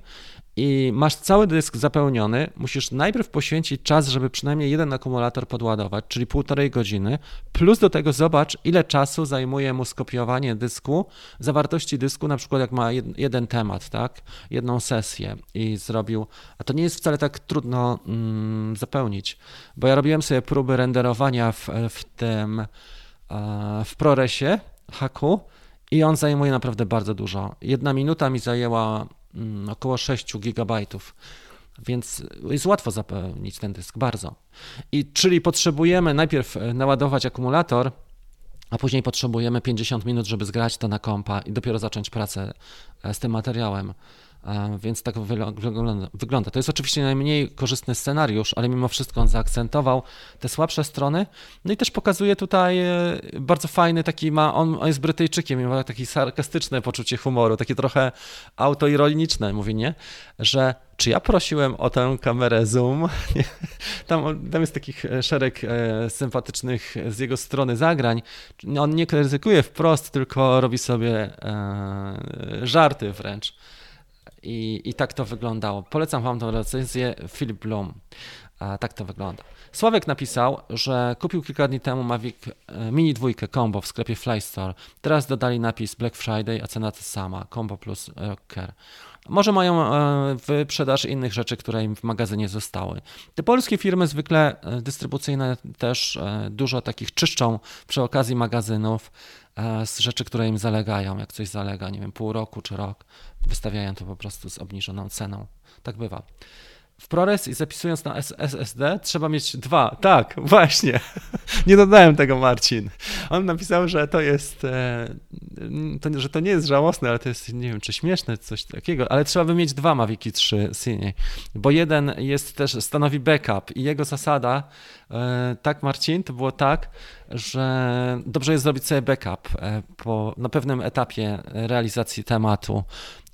i masz cały dysk zapełniony, musisz najpierw poświęcić czas, żeby przynajmniej jeden akumulator podładować, czyli półtorej godziny, plus do tego zobacz, ile czasu zajmuje mu skopiowanie dysku, zawartości dysku, na przykład jak ma jeden temat, tak, jedną sesję i zrobił, a to nie jest wcale tak trudno mm, zapełnić, bo ja robiłem sobie próby renderowania w, w tym, w ProResie, haku i on zajmuje naprawdę bardzo dużo. Jedna minuta mi zajęła około 6 gigabajtów. Więc jest łatwo zapełnić ten dysk, bardzo. I czyli potrzebujemy najpierw e, naładować akumulator, a później potrzebujemy 50 minut, żeby zgrać to na kompa i dopiero zacząć pracę e, z tym materiałem. Więc tak wygląda. To jest oczywiście najmniej korzystny scenariusz, ale mimo wszystko on zaakcentował te słabsze strony. No i też pokazuje tutaj e, bardzo fajny taki ma, on, jest Brytyjczykiem i ma takie sarkastyczne poczucie humoru, takie trochę autoironiczne, mówi, nie? Że czy ja prosiłem o tę kamerę zoom? Tam, tam jest takich e, szereg e, sympatycznych z jego strony zagrań. On nie krytykuje wprost, tylko robi sobie żarty wręcz. I, I tak to wyglądało. Polecam Wam tę recenzję Philip Blum. A tak to wygląda. Sławek napisał, że kupił kilka dni temu Mavic e, Mini 2 Combo w sklepie Flystore. Teraz dodali napis Black Friday, a cena ta sama. Combo plus Rocker. Może mają e, wyprzedaż innych rzeczy, które im w magazynie zostały. Te polskie firmy zwykle e, dystrybucyjne też dużo takich czyszczą przy okazji magazynów z rzeczy, które im zalegają. Jak coś zalega, nie wiem, pół roku czy rok, wystawiają to po prostu z obniżoną ceną. Tak bywa. W ProRes i zapisując na SSD trzeba mieć dwa. Tak, właśnie. Nie dodałem tego, Marcin. On napisał, że to jest, e, to, że to nie jest żałosne, ale to jest, nie wiem, czy śmieszne, coś takiego, ale trzeba by mieć dwa Maviki 3 Cine, bo jeden jest też, stanowi backup i jego zasada, tak Marcin, to było tak, że dobrze jest zrobić sobie backup e, po, na pewnym etapie realizacji tematu,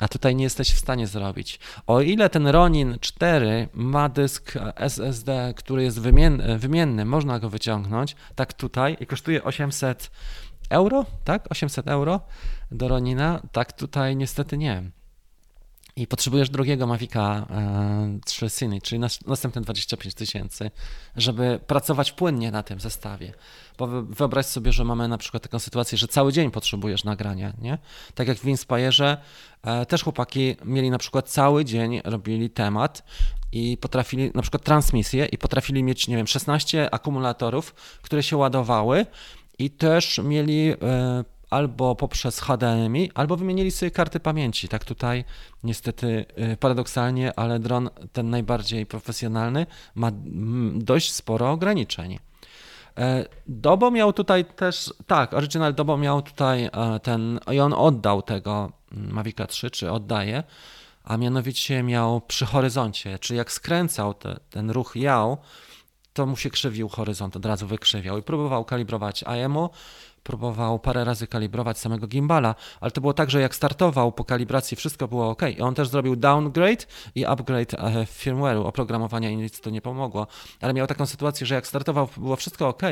a tutaj nie jesteś w stanie zrobić. O ile ten Ronin 4 ma dysk SSD, który jest wymienny, wymienny można go wyciągnąć, tak tutaj i kosztuje 800 euro, tak? 800 euro do Ronina, tak tutaj niestety nie i potrzebujesz drugiego Mavica 3 e, Cine, czyli następne 25 tysięcy, żeby pracować płynnie na tym zestawie. Bo wyobraź sobie, że mamy na przykład taką sytuację, że cały dzień potrzebujesz nagrania, nie? Tak jak w Inspire'ze e, też chłopaki mieli na przykład cały dzień, robili temat i potrafili, na przykład transmisję i potrafili mieć, nie wiem, 16 akumulatorów, które się ładowały i też mieli e, albo poprzez HDMI, albo wymienili sobie karty pamięci. Tak tutaj niestety y, paradoksalnie, ale dron ten najbardziej profesjonalny ma dość sporo ograniczeń. E, Dobo miał tutaj też, tak, Original Dobo miał tutaj e, ten, i on oddał tego Mavica 3, czy oddaje, a mianowicie miał przy horyzoncie, czyli jak skręcał te, ten ruch jał, to mu się krzywił horyzont, od razu wykrzywiał i próbował kalibrować AMO, próbował parę razy kalibrować samego gimbala, ale to było tak, że jak startował po kalibracji, wszystko było ok. I on też zrobił downgrade i upgrade e, firmware'u, oprogramowania i nic to nie pomogło. Ale miał taką sytuację, że jak startował, było wszystko ok,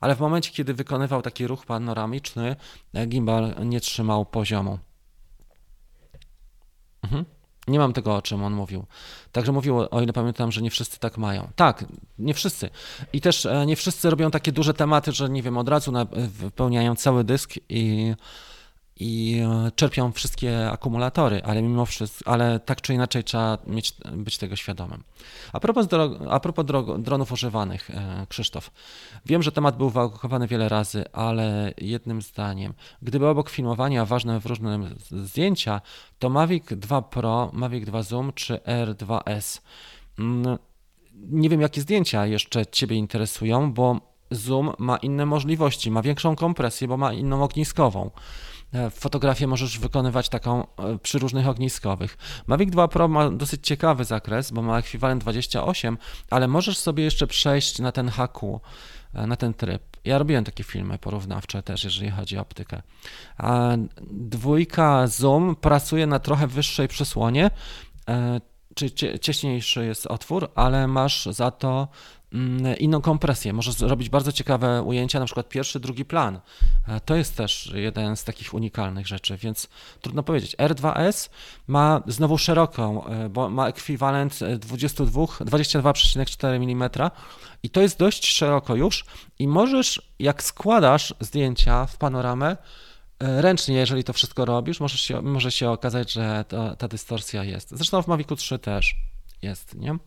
ale w momencie, kiedy wykonywał taki ruch panoramiczny, e, gimbal nie trzymał poziomu. Nie mam tego, o czym on mówił. Także mówił, o ile pamiętam, że nie wszyscy tak mają. Tak, nie wszyscy. I też e, nie wszyscy robią takie duże tematy, że nie wiem, od razu wypełniają cały dysk i i e, czerpią wszystkie akumulatory, ale mimo wszystko, ale tak czy inaczej trzeba mieć, być tego świadomym. A propos, a propos dronów używanych, e, Krzysztof, wiem, że temat był wałkowany wiele razy, ale jednym zdaniem, gdyby obok filmowania ważne w różnym zdjęcia, to Mavic 2 Pro, Mavic 2 Zoom czy R2S. Mm, nie wiem, jakie zdjęcia jeszcze Ciebie interesują, bo Zoom ma inne możliwości, ma większą kompresję, bo ma inną ogniskową. E, fotografię możesz wykonywać taką e, przy różnych ogniskowych. Mavic 2 Pro ma dosyć ciekawy zakres, bo ma ekwiwalent 28, ale możesz sobie jeszcze przejść na ten HQ, e, na ten tryb. Ja robiłem takie filmy porównawcze też, jeżeli chodzi o optykę. A dwójka zoom pracuje na trochę wyższej przysłonie, czy cieśniejszy jest otwór, ale masz za to inną kompresję. Możesz zrobić bardzo ciekawe ujęcia, na przykład pierwszy, drugi plan. E, to jest też jeden z takich unikalnych rzeczy, więc trudno powiedzieć. R2S ma znowu szeroką, e, bo ma ekwiwalent 22, 22,4 mm i to jest dość szeroko już i możesz, jak składasz zdjęcia w panoramę, e, ręcznie, jeżeli to wszystko robisz, może się, może się okazać, że to, ta dystorsja jest. Zresztą w Mavicu 3 też jest, nie?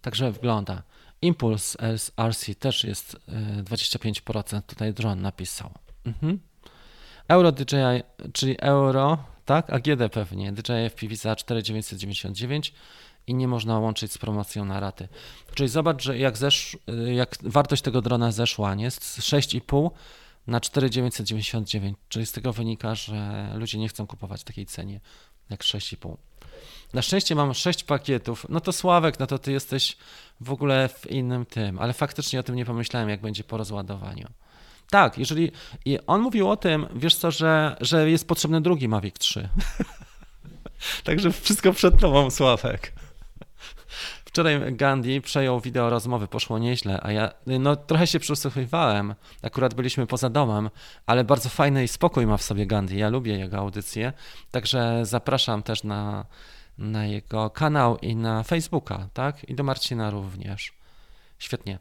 Także wygląda. Impuls RC też jest 25%, e, tutaj dron napisał. Mhm. Euro DJI, czyli euro, tak? AGD pewnie. DJI FPV za 4,999 i nie można łączyć z promocją na raty. Czyli zobacz, że jak, zesz, jak wartość tego drona zeszła, nie? Z 6,5 na 4,999, czyli z tego wynika, że ludzie nie chcą kupować w takiej cenie jak 6,5. Na szczęście mam sześć pakietów. No to Sławek, no to ty jesteś w ogóle w innym tym, ale faktycznie o tym nie pomyślałem, jak będzie po rozładowaniu. Tak, jeżeli. I on mówił o tym, wiesz co, że, że jest potrzebny drugi Mavic 3. Także wszystko przed tobą, Sławek. Wczoraj Gandhi przejął wideo rozmowy, poszło nieźle, a ja no, trochę się przysłuchiwałem. Akurat byliśmy poza domem, ale bardzo fajny i spokój ma w sobie Gandhi. Ja lubię jego audycję, także zapraszam też na na jego kanał i na Facebooka, tak? I do Marcina również. Świetnie.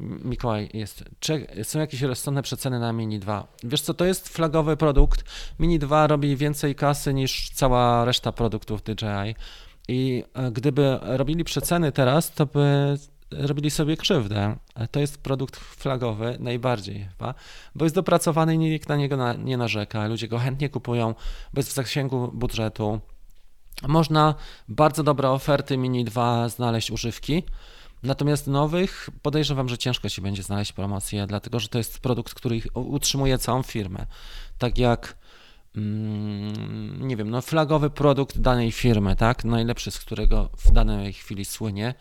Mikołaj, jest, czy są jakieś rozsądne przeceny na Mini 2? Wiesz co, to jest flagowy produkt. Mini 2 robi więcej kasy niż cała reszta produktów DJI. I e, gdyby robili przeceny teraz, to by robili sobie krzywdę. To jest produkt flagowy najbardziej chyba, bo jest dopracowany i nikt na niego na, nie narzeka. Ludzie go chętnie kupują, bez zasięgu budżetu. Można bardzo dobre oferty Mini 2 znaleźć używki. Natomiast nowych podejrzewam, że ciężko ci będzie znaleźć promocję, dlatego że to jest produkt, który utrzymuje całą firmę. Tak jak nie wiem, no flagowy produkt danej firmy, tak? Najlepszy, z którego w danej chwili słynie,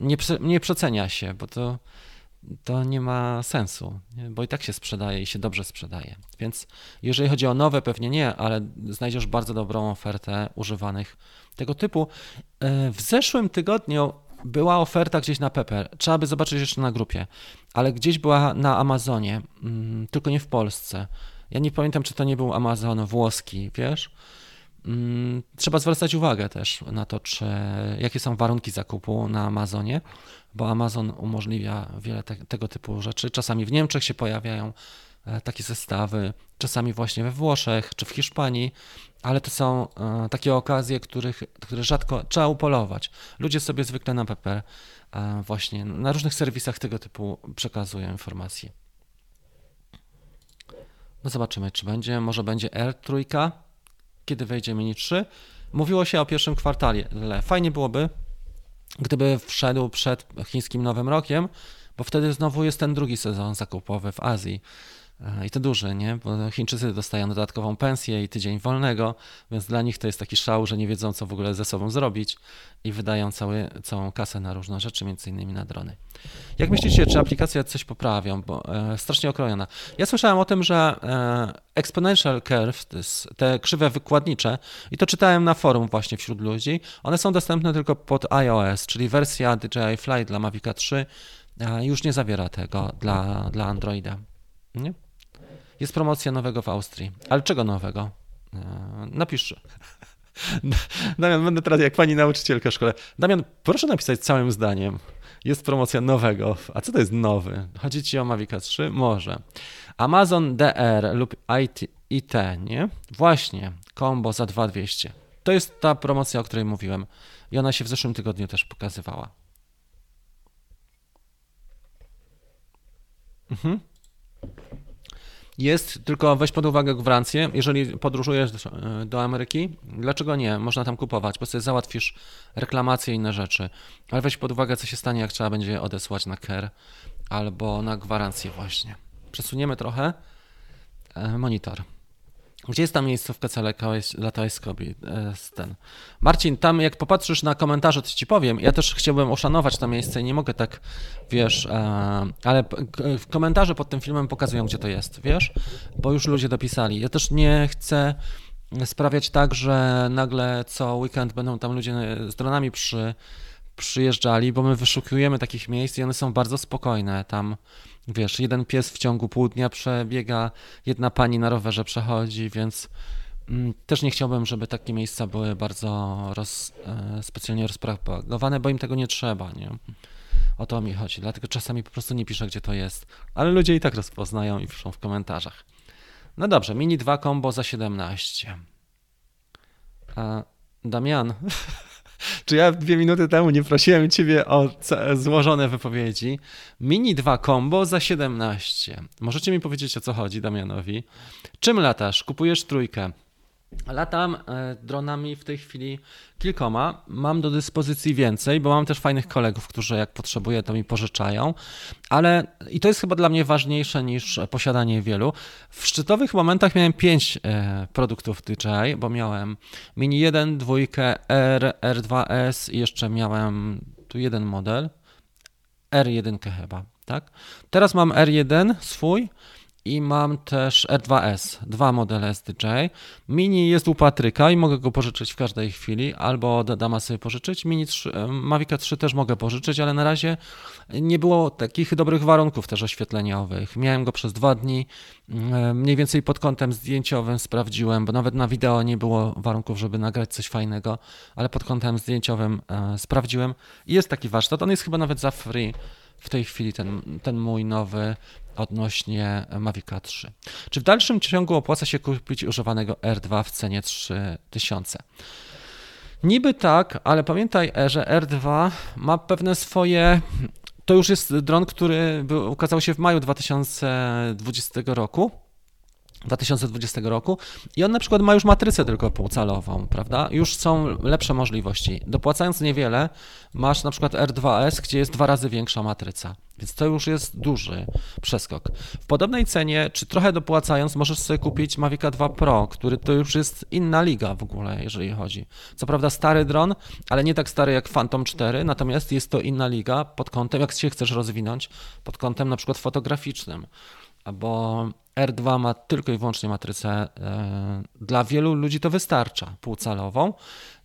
nie, nie przecenia się, bo to, to nie ma sensu, nie? bo i tak się sprzedaje i się dobrze sprzedaje. Więc jeżeli chodzi o nowe, pewnie nie, ale znajdziesz bardzo dobrą ofertę używanych tego typu. E, w zeszłym tygodniu była oferta gdzieś na Pepper, trzeba by zobaczyć jeszcze na grupie, ale gdzieś była na Amazonie, mm, tylko nie w Polsce. Ja nie pamiętam, czy to nie był Amazon włoski, wiesz? Mm, trzeba zwracać uwagę też na to, czy, jakie są warunki zakupu na Amazonie, bo Amazon umożliwia wiele te, tego typu rzeczy. Czasami w Niemczech się pojawiają e, takie zestawy, czasami właśnie we Włoszech czy w Hiszpanii, ale to są e, takie okazje, których, które rzadko trzeba upolować. Ludzie sobie zwykle na PP e, właśnie na różnych serwisach tego typu przekazują informacje. No zobaczymy, czy będzie, może będzie R3, kiedy wejdzie Mini 3. Mówiło się o pierwszym kwartale. Fajnie byłoby, gdyby wszedł przed chińskim Nowym Rokiem, bo wtedy znowu jest ten drugi sezon zakupowy w Azji. I to duży, nie? Bo Chińczycy dostają dodatkową pensję i tydzień wolnego, więc dla nich to jest taki szał, że nie wiedzą, co w ogóle ze sobą zrobić i wydają cały, całą kasę na różne rzeczy, między innymi na drony. Jak myślicie, czy aplikacja coś poprawią? Bo e, strasznie okrojona. Ja słyszałem o tym, że e, exponential curve, te krzywe wykładnicze, i to czytałem na forum właśnie wśród ludzi, one są dostępne tylko pod iOS, czyli wersja DJI Fly dla Mavica 3 e, już nie zawiera tego dla, dla Androida. Nie? Jest promocja nowego w Austrii. Ale czego nowego? E, napisz. Damian, będę teraz jak pani nauczycielka w szkole. Damian, proszę napisać całym zdaniem. Jest promocja nowego. A co to jest nowy? Chodzi ci o Mavic 3? Może. Amazon DR lub IT, IT, nie? Właśnie, combo za 2200. To jest ta promocja, o której mówiłem. I ona się w zeszłym tygodniu też pokazywała. Mhm. Jest, tylko weź pod uwagę gwarancję, jeżeli podróżujesz do Ameryki, dlaczego nie? Można tam kupować, bo sobie załatwisz reklamacje i inne rzeczy. Ale weź pod uwagę, co się stanie, jak trzeba będzie odesłać na CARE albo na gwarancję właśnie. Przesuniemy trochę e, monitor. Gdzie jest ta miejscówka dla teleskopii? E, ten. Marcin, tam jak popatrzysz na komentarze, to ci powiem. Ja też chciałbym uszanować to miejsce i nie mogę tak, wiesz, e, ale komentarze pod tym filmem pokazują, gdzie to jest, wiesz? Bo już ludzie dopisali. Ja też nie chcę sprawiać tak, że nagle co weekend będą tam ludzie z dronami przy, przyjeżdżali, bo my wyszukujemy takich miejsc i one są bardzo spokojne. Tam wiesz, jeden pies w ciągu pół dnia przebiega, jedna pani na rowerze przechodzi, więc mm, też nie chciałbym, żeby takie miejsca były bardzo roz, e, specjalnie rozpropagowane, bo im tego nie trzeba, nie? O to mi chodzi, dlatego czasami po prostu nie piszę, gdzie to jest, ale ludzie i tak rozpoznają i piszą w komentarzach. No dobrze, mini 2 combo za 17. A Damian, Czy ja dwie minuty temu nie prosiłem ciebie o złożone wypowiedzi? Mini 2 combo za 17. Możecie mi powiedzieć o co chodzi Damianowi? Czym latasz? Kupujesz trójkę. Latam e, dronami w tej chwili kilkoma. Mam do dyspozycji więcej, bo mam też fajnych kolegów, którzy jak potrzebuję, to mi pożyczają. Ale i to jest chyba dla mnie ważniejsze niż posiadanie wielu. W szczytowych momentach miałem pięć e, produktów DJI, bo miałem Mini 1, 2, R, R2S i jeszcze miałem tu jeden model. R1 chyba, tak? Teraz mam R1 swój i mam też R2S, dwa modele SDJ. Mini jest u Patryka i mogę go pożyczyć w każdej chwili, albo dama sobie pożyczyć. Mini 3, Mavic 3 też mogę pożyczyć, ale na razie nie było takich dobrych warunków też oświetleniowych. Miałem go przez dwa dni, mm, mniej więcej pod kątem zdjęciowym sprawdziłem, bo nawet na wideo nie było warunków, żeby nagrać coś fajnego, ale pod kątem zdjęciowym e, sprawdziłem. Jest taki warsztat, on jest chyba nawet za free w tej chwili ten, ten mój nowy odnośnie Mavica 3. Czy w dalszym ciągu opłaca się kupić używanego R2 w cenie 3000? Niby tak, ale pamiętaj, że R2 ma pewne swoje. To już jest dron, który ukazał się w maju 2020 roku. 2020 roku i on na przykład ma już matrycę tylko półcalową, prawda? Już są lepsze możliwości. Dopłacając niewiele, masz na przykład R2S, gdzie jest dwa razy większa matryca, więc to już jest duży przeskok. W podobnej cenie, czy trochę dopłacając, możesz sobie kupić Mavic 2 Pro, który to już jest inna liga w ogóle, jeżeli chodzi. Co prawda stary dron, ale nie tak stary jak Phantom 4, natomiast jest to inna liga pod kątem, jak się chcesz rozwinąć, pod kątem na przykład fotograficznym bo R2 ma tylko i wyłącznie matrycę. E, dla wielu ludzi to wystarcza, półcalową.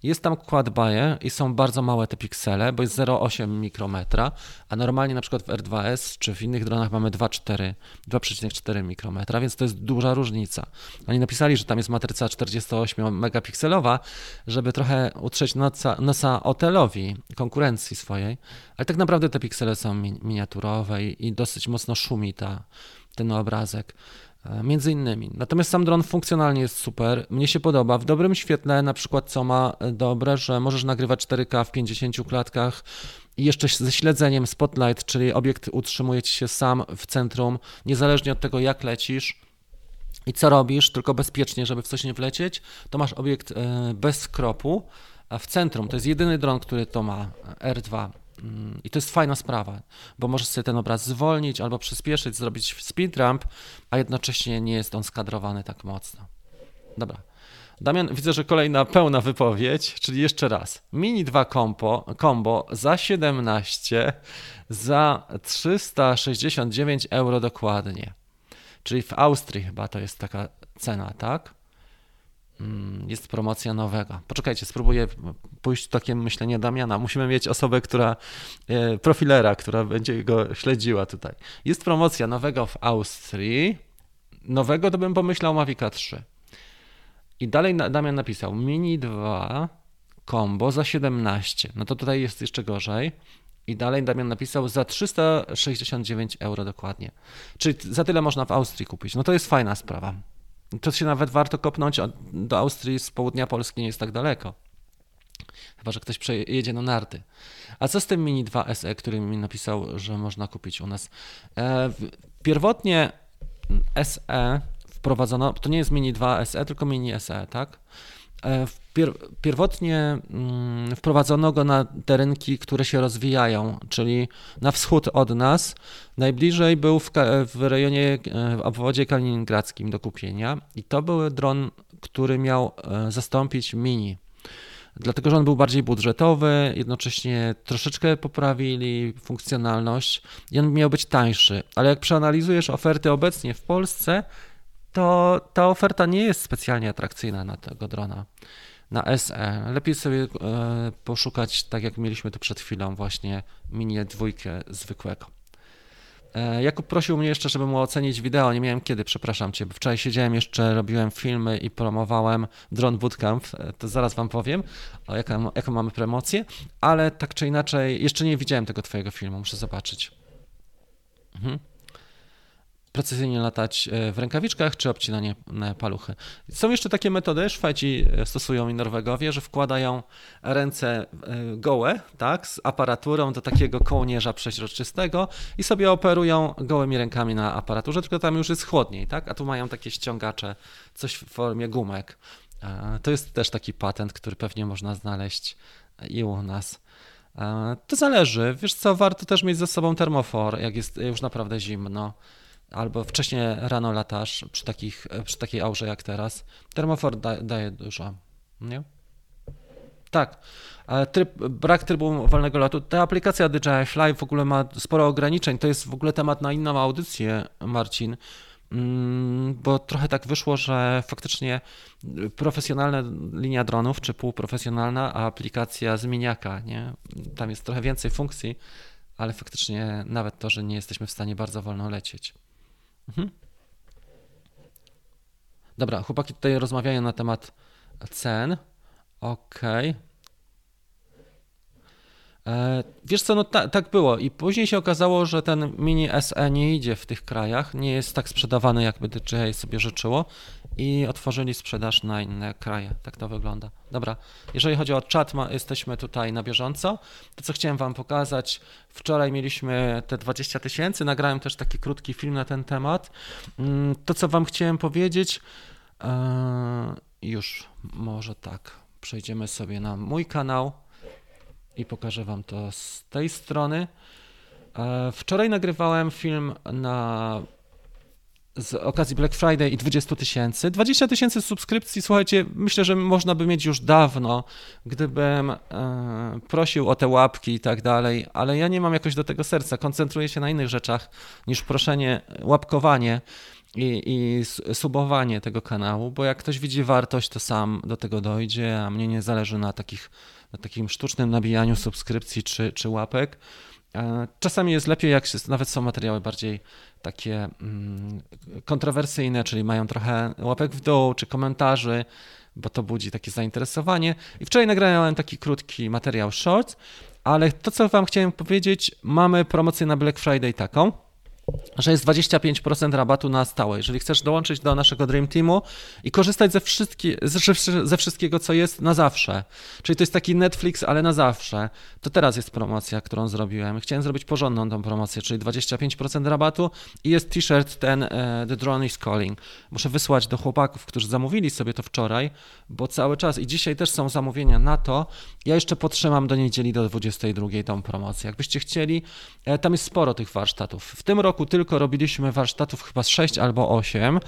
Jest tam quad baje i są bardzo małe te piksele, bo jest 0,8 mikrometra, a normalnie na przykład w R2S czy w innych dronach mamy 2,4 mikrometra, więc to jest duża różnica. Oni napisali, że tam jest matryca 48 megapikselowa, żeby trochę utrzeć nosa, nosa Otelowi, konkurencji swojej, ale tak naprawdę te piksele są miniaturowe i, i dosyć mocno szumi ta ten obrazek. E, między innymi. Natomiast sam dron funkcjonalnie jest super. Mnie się podoba. W dobrym świetle, na przykład, co ma dobre, że możesz nagrywać 4K w 50 klatkach i jeszcze ze śledzeniem spotlight, czyli obiekt utrzymuje ci się sam w centrum, niezależnie od tego, jak lecisz i co robisz, tylko bezpiecznie, żeby w coś nie wlecieć, to masz obiekt e, bez kropu, w centrum to jest jedyny dron, który to ma, R2. Mm, I to jest fajna sprawa, bo możesz sobie ten obraz zwolnić albo przyspieszyć, zrobić speed ramp, a jednocześnie nie jest on skadrowany tak mocno. Dobra. Damian, widzę, że kolejna pełna wypowiedź, czyli jeszcze raz. Mini 2 combo, combo za 17, za 369 euro dokładnie. Czyli w Austrii chyba to jest taka cena, tak? Mm, jest promocja nowego. Poczekajcie, spróbuję pójść w takie myślenie Damiana. Musimy mieć osobę, która, e, profilera, która będzie go śledziła tutaj. Jest promocja nowego w Austrii. Nowego to bym pomyślał Mavica 3. I dalej Damian napisał Mini 2 combo za 17. No to tutaj jest jeszcze gorzej. I dalej Damian napisał za 369 euro dokładnie. Czyli za tyle można w Austrii kupić. No to jest fajna sprawa. To się nawet warto kopnąć do Austrii z południa Polski, nie jest tak daleko. Chyba, że ktoś przejedzie na narty. A co z tym Mini 2 SE, który mi napisał, że można kupić u nas? E, pierwotnie SE wprowadzono, to nie jest Mini 2 SE, tylko Mini SE, tak? E, pier, pierwotnie mm, wprowadzono go na te rynki, które się rozwijają, czyli na wschód od nas. Najbliżej był w, w rejonie, e, w obwodzie kaliningradzkim do kupienia i to był dron, który miał e, zastąpić Mini. Dlatego, że on był bardziej budżetowy, jednocześnie troszeczkę poprawili funkcjonalność i on miał być tańszy. Ale jak przeanalizujesz oferty obecnie w Polsce, to ta oferta nie jest specjalnie atrakcyjna na tego drona, na SE. Lepiej sobie e, poszukać, tak jak mieliśmy tu przed chwilą, właśnie mini dwójkę zwykłego. E, Jakub prosił mnie jeszcze, żeby mu ocenić wideo. Nie miałem kiedy, przepraszam cię. Wczoraj siedziałem jeszcze, robiłem filmy i promowałem Drone Bootcamp. E, to zaraz wam powiem, jaką, jaką mamy promocję, ale tak czy inaczej, jeszcze nie widziałem tego twojego filmu, muszę zobaczyć. Mhm precyzyjnie latać e, w rękawiczkach czy obcinanie paluchy. Są jeszcze takie metody, Szwedzi e, stosują i Norwegowie, że wkładają ręce e, gołe, tak, z aparaturą do takiego kołnierza przeźroczystego i sobie operują gołymi rękami na aparaturze, tylko tam już jest chłodniej, tak, a tu mają takie ściągacze, coś w formie gumek. To jest też taki patent, który pewnie można znaleźć i u nas. To zależy. Wiesz co, warto też mieć ze sobą termofor, jak jest już naprawdę zimno albo wcześniej rano latasz przy, takich, przy takiej aurze jak teraz, termofor da, daje dużo, nie? Tak. Tryb, brak trybu wolnego lotu. Ta aplikacja DJI Fly w ogóle ma sporo ograniczeń. To jest w ogóle temat na inną audycję, Marcin, mm, bo trochę tak wyszło, że faktycznie profesjonalna linia dronów, czy półprofesjonalna, a aplikacja zmieniaka, nie? Tam jest trochę więcej funkcji, ale faktycznie nawet to, że nie jesteśmy w stanie bardzo wolno lecieć. Mhm. Dobra, chłopaki tutaj rozmawiają na temat cen. Okej. Okay. E, wiesz co, no ta, tak było i później się okazało, że ten mini SE nie idzie w tych krajach, nie jest tak sprzedawany, jakby DJI sobie życzyło i otworzyli sprzedaż na inne kraje. Tak to wygląda. Dobra, jeżeli chodzi o chat, ma, jesteśmy tutaj na bieżąco. To, co chciałem Wam pokazać, wczoraj mieliśmy te 20 tysięcy, nagrałem też taki krótki film na ten temat. Mm, to, co Wam chciałem powiedzieć, e, już może tak, przejdziemy sobie na mój kanał i pokażę Wam to z tej strony. E, wczoraj nagrywałem film na z okazji Black Friday i 20 tysięcy. 20 tysięcy subskrypcji, słuchajcie, myślę, że można by mieć już dawno, gdybym e, prosił o te łapki i tak dalej, ale ja nie mam jakoś do tego serca. Koncentruję się na innych rzeczach niż proszenie, łapkowanie i, i subowanie tego kanału, bo jak ktoś widzi wartość, to sam do tego dojdzie, a mnie nie zależy na, takich, na takim sztucznym nabijaniu subskrypcji czy, czy łapek. E, czasami jest lepiej, jak nawet są materiały bardziej takie mm, kontrowersyjne, czyli mają trochę łapek w dół czy komentarzy, bo to budzi takie zainteresowanie. I wczoraj nagrałem taki krótki materiał shorts, ale to, co Wam chciałem powiedzieć, mamy promocję na Black Friday taką, że jest 25% rabatu na stałe. Jeżeli chcesz dołączyć do naszego Dream Teamu i korzystać ze, wszystkie, ze wszystkiego, co jest na zawsze, czyli to jest taki Netflix, ale na zawsze, to teraz jest promocja, którą zrobiłem. Chciałem zrobić porządną tą promocję, czyli 25% rabatu i jest t-shirt ten e, The Drone is Calling. Muszę wysłać do chłopaków, którzy zamówili sobie to wczoraj, bo cały czas i dzisiaj też są zamówienia na to. Ja jeszcze potrzymam do niedzieli do 22 tą promocję. Jakbyście chcieli, e, tam jest sporo tych warsztatów. W tym roku roku tylko robiliśmy warsztatów chyba z 6 albo 8.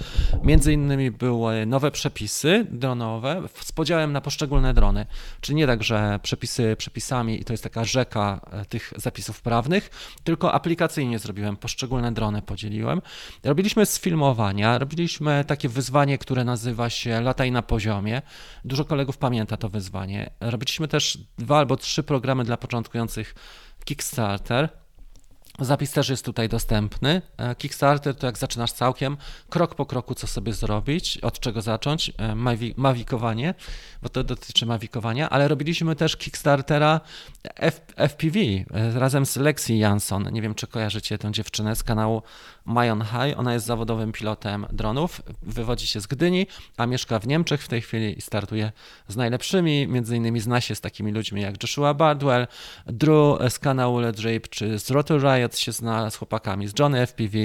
Między innymi były nowe przepisy dronowe z podziałem na poszczególne drony. Czyli nie tak, że przepisy przepisami i to jest taka rzeka e, tych zapisów prawnych, tylko aplikacyjnie zrobiłem, poszczególne drony podzieliłem. Robiliśmy sfilmowania, robiliśmy takie wyzwanie, które nazywa się Lataj na poziomie. Dużo kolegów pamięta to wyzwanie. Robiliśmy też dwa albo trzy programy dla początkujących Kickstarter. Zapis też jest tutaj dostępny. E, Kickstarter to jak zaczynasz całkiem, krok po kroku, co sobie zrobić, od czego zacząć, e, mawikowanie, bo to dotyczy mawikowania, ale robiliśmy też Kickstartera F, FPV e, razem z Lexi Jansson. Nie wiem, czy kojarzycie tę dziewczynę z kanału Mayon High. Ona jest zawodowym pilotem dronów, wywodzi się z Gdyni, a mieszka w Niemczech w tej chwili i startuje z najlepszymi. Między innymi zna się z takimi ludźmi jak Joshua Bardwell, Drew z kanału Let Drape, czy z Rotor Riot się zna z chłopakami, z Johnny FPV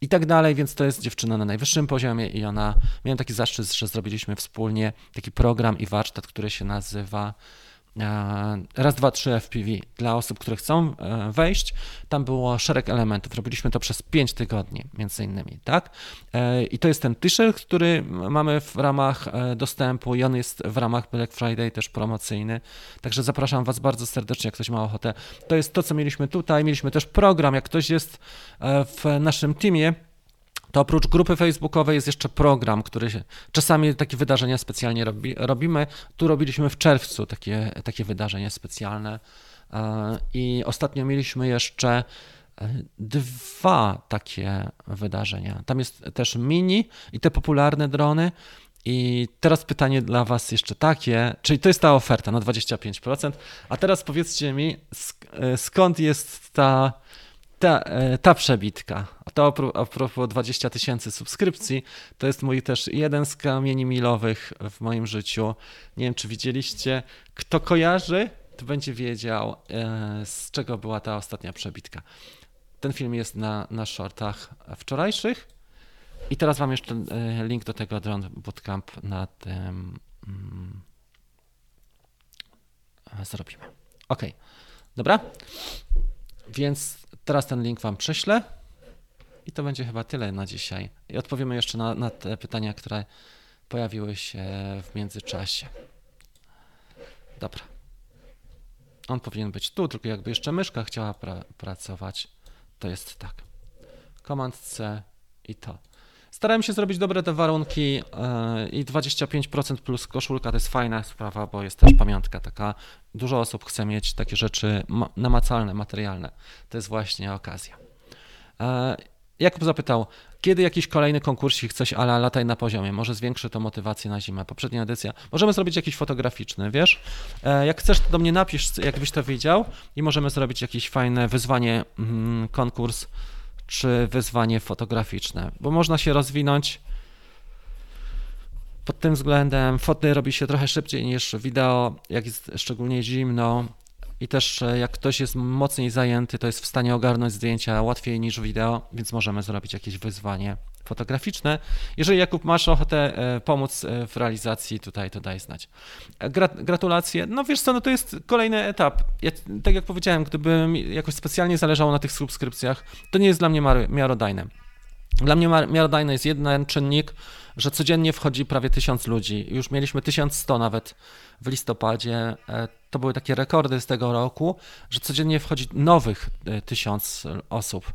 i tak dalej, więc to jest dziewczyna na najwyższym poziomie i ona, miałem taki zaszczyt, że zrobiliśmy wspólnie taki program i warsztat, który się nazywa raz, dwa, trzy FPV dla osób, które chcą e, wejść. Tam było szereg elementów. Robiliśmy to przez 5 tygodni, między innymi, tak? E, I to jest ten t-shirt, który mamy w ramach dostępu i on jest w ramach Black Friday też promocyjny. Także zapraszam Was bardzo serdecznie, jak ktoś ma ochotę. To jest to, co mieliśmy tutaj. Mieliśmy też program, jak ktoś jest w naszym teamie, to oprócz grupy facebookowej jest jeszcze program, który się, czasami takie wydarzenia specjalnie robi, robimy. Tu robiliśmy w czerwcu takie, takie wydarzenie specjalne e, i ostatnio mieliśmy jeszcze e, dwa takie wydarzenia. Tam jest też mini i te popularne drony. I teraz pytanie dla Was jeszcze takie, czyli to jest ta oferta na 25%, a teraz powiedzcie mi, e, skąd jest ta ta, e, ta przebitka, a to a propos 20 tysięcy subskrypcji, to jest mój też jeden z kamieni milowych w moim życiu. Nie wiem, czy widzieliście. Kto kojarzy, to będzie wiedział, e, z czego była ta ostatnia przebitka. Ten film jest na, na shortach wczorajszych. I teraz Wam jeszcze e, link do tego Drone Bootcamp na tym mm, zrobimy. Ok, dobra? Więc Teraz ten link Wam prześlę i to będzie chyba tyle na dzisiaj. I odpowiemy jeszcze na, na te pytania, które pojawiły się w międzyczasie. Dobra. On powinien być tu, tylko jakby jeszcze myszka chciała pra pracować, to jest tak. Command C i to. Starałem się zrobić dobre te warunki yy, i 25% plus koszulka to jest fajna sprawa, bo jest też pamiątka taka. Dużo osób chce mieć takie rzeczy namacalne, materialne. To jest właśnie okazja. Yy, Jakub zapytał, kiedy jakiś kolejny konkursik, coś ale lataj na poziomie, może zwiększy to motywację na zimę. Poprzednia edycja. Możemy zrobić jakiś fotograficzny, wiesz? E, jak chcesz, to do mnie napisz, jakbyś to widział i możemy zrobić jakieś fajne wyzwanie, mm, konkurs czy wyzwanie fotograficzne, bo można się rozwinąć pod tym względem. Foty robi się trochę szybciej niż wideo, jak jest szczególnie zimno. I też jak ktoś jest mocniej zajęty, to jest w stanie ogarnąć zdjęcia łatwiej niż wideo, więc możemy zrobić jakieś wyzwanie fotograficzne. Jeżeli Jakub masz ochotę e, pomóc e, w realizacji, tutaj to daj znać. E, gratulacje. No wiesz co, no to jest kolejny etap. Ja, tak jak powiedziałem, gdyby mi jakoś specjalnie zależało na tych subskrypcjach, to nie jest dla mnie miarodajne. Dla mnie miarodajny jest jeden czynnik, że codziennie wchodzi prawie tysiąc ludzi. Już mieliśmy 1100 nawet w listopadzie. To były takie rekordy z tego roku, że codziennie wchodzi nowych tysiąc osób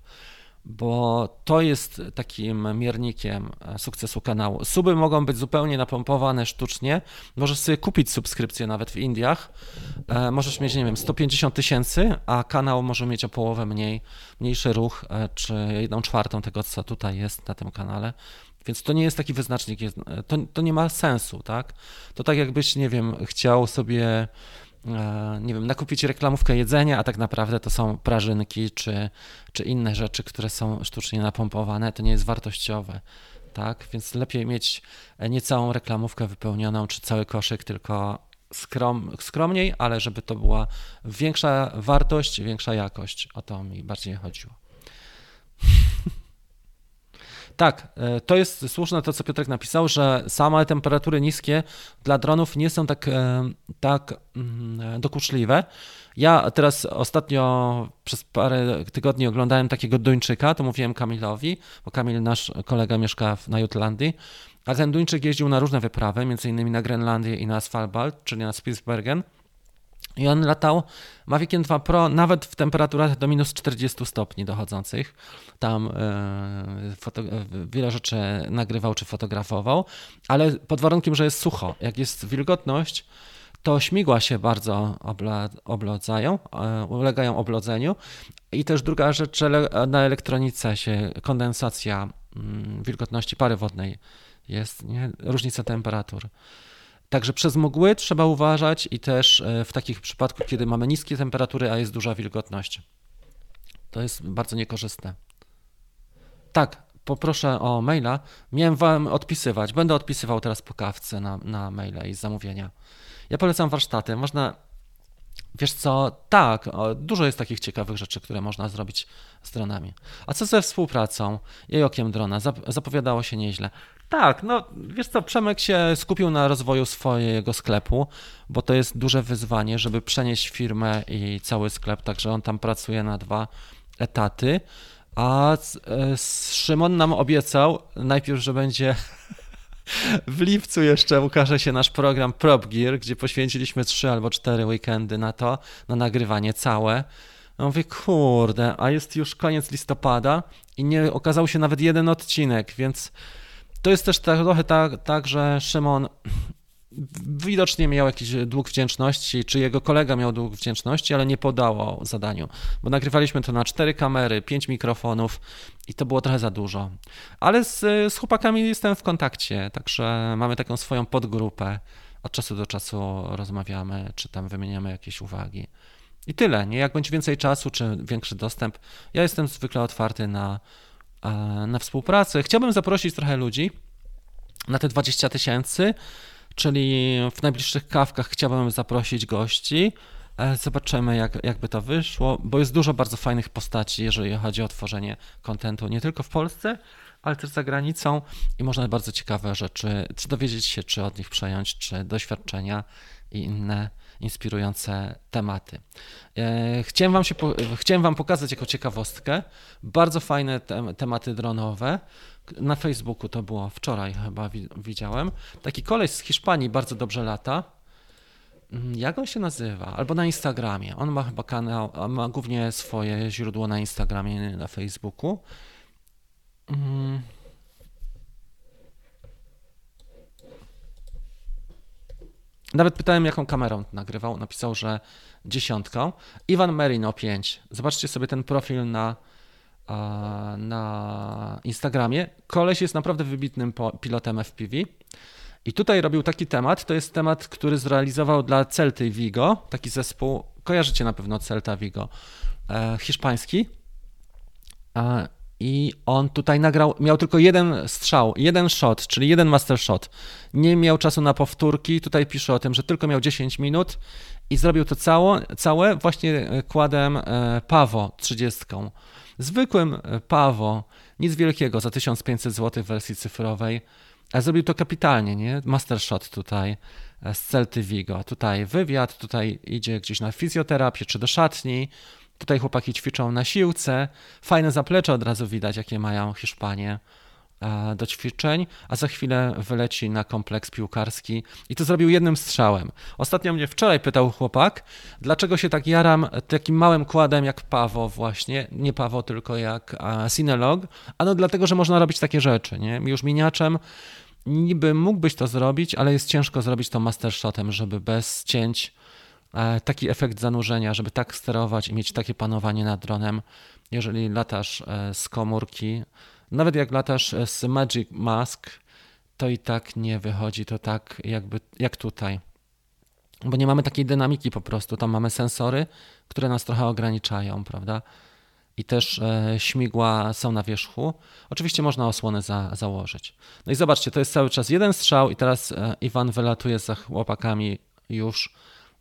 bo to jest takim miernikiem e, sukcesu kanału. Suby mogą być zupełnie napompowane sztucznie. Możesz sobie kupić subskrypcję nawet w Indiach. E, możesz mieć, nie wiem, 150 tysięcy, a kanał może mieć o połowę mniej, mniejszy ruch, e, czy jedną czwartą tego, co tutaj jest na tym kanale. Więc to nie jest taki wyznacznik, to, to nie ma sensu, tak? To tak jakbyś, nie wiem, chciał sobie nie wiem, nakupić reklamówkę jedzenia, a tak naprawdę to są prażynki czy, czy inne rzeczy, które są sztucznie napompowane, to nie jest wartościowe. Tak? Więc lepiej mieć nie całą reklamówkę wypełnioną, czy cały koszyk, tylko skrom, skromniej, ale żeby to była większa wartość, większa jakość. O to mi bardziej chodziło. Tak, e, to jest słuszne to, co Piotrek napisał, że same temperatury niskie dla dronów nie są tak, e, tak mm, dokuczliwe. Ja teraz ostatnio przez parę tygodni oglądałem takiego Duńczyka, to mówiłem Kamilowi, bo Kamil, nasz kolega, mieszka na Jutlandii, a ten Duńczyk jeździł na różne wyprawy, między innymi na Grenlandię i na Svalbard, czyli na Spitsbergen. I on latał Maviciem 2 Pro nawet w temperaturach do minus 40 stopni dochodzących. Tam e, wiele rzeczy nagrywał czy fotografował, ale pod warunkiem, że jest sucho. Jak jest wilgotność, to śmigła się bardzo oblodzają, e, ulegają oblodzeniu. I też druga rzecz, na elektronice się kondensacja mm, wilgotności pary wodnej jest, nie? różnica temperatur. Także przez mgły trzeba uważać i też e, w takich przypadkach, kiedy mamy niskie temperatury, a jest duża wilgotność. To jest bardzo niekorzystne. Tak, poproszę o maila. Miałem wam odpisywać. Będę odpisywał teraz po kawce na, na maile i zamówienia. Ja polecam warsztaty. Można. Wiesz co? Tak, dużo jest takich ciekawych rzeczy, które można zrobić z dronami. A co ze współpracą i okiem drona? Zapowiadało się nieźle. Tak, no wiesz co, Przemek się skupił na rozwoju swojego sklepu, bo to jest duże wyzwanie, żeby przenieść firmę i cały sklep, także on tam pracuje na dwa etaty. A e, Szymon nam obiecał najpierw, że będzie w lipcu jeszcze ukaże się nasz program Prop Gear, gdzie poświęciliśmy trzy albo cztery weekendy na to, na nagrywanie całe. No mówię, kurde, a jest już koniec listopada i nie okazał się nawet jeden odcinek, więc to jest też trochę tak, tak, że Szymon widocznie miał jakiś dług wdzięczności, czy jego kolega miał dług wdzięczności, ale nie podało zadaniu, bo nagrywaliśmy to na cztery kamery, pięć mikrofonów i to było trochę za dużo. Ale z, z chłopakami jestem w kontakcie, także mamy taką swoją podgrupę. Od czasu do czasu rozmawiamy, czy tam wymieniamy jakieś uwagi. I tyle, nie? Jak będzie więcej czasu, czy większy dostęp, ja jestem zwykle otwarty na na współpracę. Chciałbym zaprosić trochę ludzi na te 20 tysięcy, czyli w najbliższych kawkach chciałbym zaprosić gości. E, zobaczymy, jak, jakby to wyszło, bo jest dużo bardzo fajnych postaci, jeżeli chodzi o tworzenie kontentu nie tylko w Polsce, ale też za granicą i można bardzo ciekawe rzeczy, czy dowiedzieć się, czy od nich przejąć, czy doświadczenia i inne inspirujące tematy. E, chciałem wam, się, chciałem wam pokazać jako ciekawostkę bardzo fajne tematy dronowe na Facebooku to było wczoraj chyba widziałem. Taki koleś z Hiszpanii bardzo dobrze lata. Mm, jak on się nazywa? Albo na Instagramie. On ma chyba kanał, ma głównie swoje źródło na Instagramie, na Facebooku. Mm. Nawet pytałem, jaką kamerą nagrywał. Napisał, że dziesiątką. Iwan Merino 5. Zobaczcie sobie ten profil na na Instagramie. Koleś jest naprawdę wybitnym pilotem FPV. I tutaj robił taki temat. To jest temat, który zrealizował dla Celty Vigo. Taki zespół. Kojarzycie na pewno Celta Vigo. E, hiszpański. E, i on tutaj nagrał, miał tylko jeden strzał, jeden shot, czyli jeden master shot. Nie miał czasu na powtórki. Tutaj pisze o tym, że tylko miał 10 minut i zrobił to cało, całe właśnie kładem e, Pawo 30. Zwykłym e, Pawo, nic wielkiego, za 1500 zł w wersji cyfrowej. A zrobił to kapitalnie, nie? Master shot tutaj e, z Celty Vigo. Tutaj wywiad, tutaj idzie gdzieś na fizjoterapię czy do szatni. Tutaj chłopaki ćwiczą na siłce. Fajne zaplecze od razu widać, jakie mają Hiszpanie e, do ćwiczeń, a za chwilę wyleci na kompleks piłkarski i to zrobił jednym strzałem. Ostatnio mnie wczoraj pytał chłopak, dlaczego się tak jaram takim małym kładem jak Pawo właśnie, nie Pawo, tylko jak Cinelog, a no dlatego, że można robić takie rzeczy, nie? Już miniaczem niby mógłbyś to zrobić, ale jest ciężko zrobić to mastershotem, żeby bez cięć E, taki efekt zanurzenia, żeby tak sterować i mieć takie panowanie nad dronem, jeżeli latasz e, z komórki, nawet jak latasz e, z Magic Mask, to i tak nie wychodzi to tak jakby jak tutaj. Bo nie mamy takiej dynamiki po prostu. Tam mamy sensory, które nas trochę ograniczają, prawda? I też śmigła są na wierzchu. Oczywiście można osłony za, założyć. No i zobaczcie, to jest cały czas jeden strzał, i teraz Iwan wylatuje za chłopakami już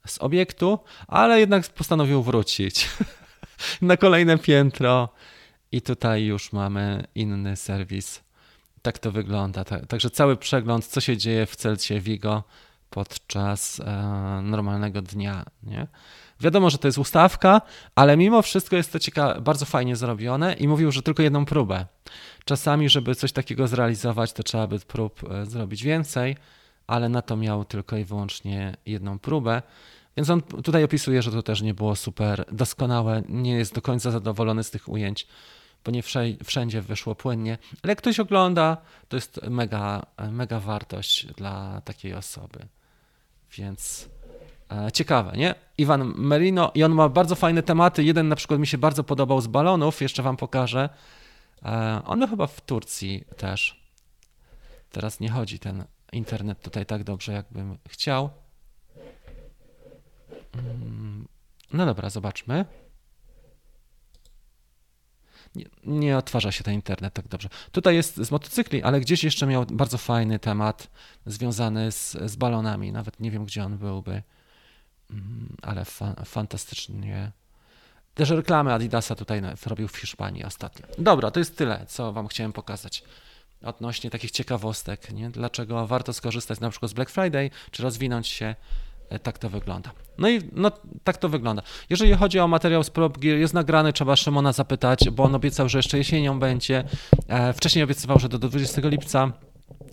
z obiektu, ale jednak postanowił wrócić na kolejne piętro i tutaj już mamy inny serwis. Tak to wygląda. Także cały przegląd, co się dzieje w Celcie Vigo podczas e, normalnego dnia. Nie? Wiadomo, że to jest ustawka, ale mimo wszystko jest to ciekawe, bardzo fajnie zrobione i mówił, że tylko jedną próbę. Czasami, żeby coś takiego zrealizować, to trzeba by prób e, zrobić więcej, ale na to miał tylko i wyłącznie jedną próbę. Więc on tutaj opisuje, że to też nie było super doskonałe, nie jest do końca zadowolony z tych ujęć, bo nie wszędzie wyszło płynnie. Ale jak ktoś ogląda, to jest mega, mega wartość dla takiej osoby. Więc e, ciekawe, nie? Iwan Merino i on ma bardzo fajne tematy. Jeden na przykład mi się bardzo podobał z balonów, jeszcze wam pokażę. E, on chyba w Turcji też. Teraz nie chodzi ten internet tutaj tak dobrze, jakbym chciał. No dobra, zobaczmy. Nie, nie, otwarza się ten internet tak dobrze. Tutaj jest z motocykli, ale gdzieś jeszcze miał bardzo fajny temat związany z, z balonami. Nawet nie wiem, gdzie on byłby, mm, ale fa fantastycznie. Też reklamy Adidasa tutaj robił w Hiszpanii ostatnio. Dobra, to jest tyle, co Wam chciałem pokazać odnośnie takich ciekawostek. Nie? Dlaczego warto skorzystać na przykład z Black Friday, czy rozwinąć się tak to wygląda. No i no, tak to wygląda. Jeżeli chodzi o materiał z Gear, jest nagrany, trzeba Szymona zapytać, bo on obiecał, że jeszcze jesienią będzie. E, wcześniej obiecywał, że do 20 lipca.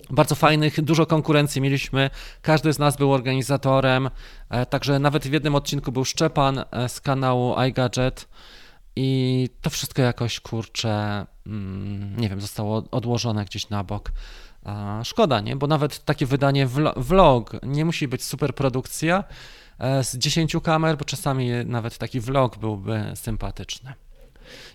Bardzo fajnych, dużo konkurencji mieliśmy. Każdy z nas był organizatorem, e, także nawet w jednym odcinku był Szczepan z kanału iGadget i to wszystko jakoś kurczę, mm, nie wiem, zostało odłożone gdzieś na bok. Szkoda, nie? Bo nawet takie wydanie vlog nie musi być super produkcja e, z 10 kamer, bo czasami nawet taki vlog byłby sympatyczny.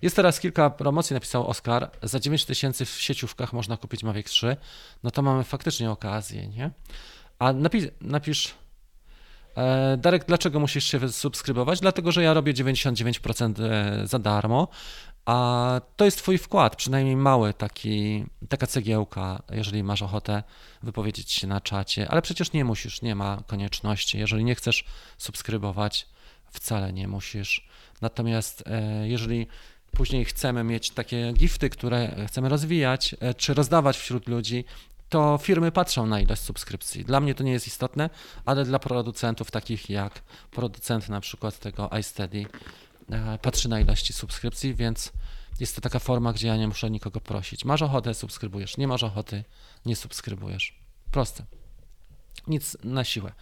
Jest teraz kilka promocji, napisał Oskar. Za 9 tysięcy w sieciówkach można kupić Mavic 3. No to mamy faktycznie okazję, nie? A napisz, napisz e, Darek, dlaczego musisz się subskrybować? Dlatego, że ja robię 99% e, za darmo, a to jest Twój wkład, przynajmniej mały, taki, taka cegiełka, jeżeli masz ochotę wypowiedzieć się na czacie, ale przecież nie musisz, nie ma konieczności. Jeżeli nie chcesz subskrybować, wcale nie musisz. Natomiast e, jeżeli później chcemy mieć takie gifty, które chcemy rozwijać, e, czy rozdawać wśród ludzi, to firmy patrzą na ilość subskrypcji. Dla mnie to nie jest istotne, ale dla producentów takich jak producent na przykład tego iSteady patrzy na ilości subskrypcji, więc jest to taka forma, gdzie ja nie muszę nikogo prosić. Masz ochotę, subskrybujesz. Nie masz ochoty, nie subskrybujesz. Proste. Nic na siłę.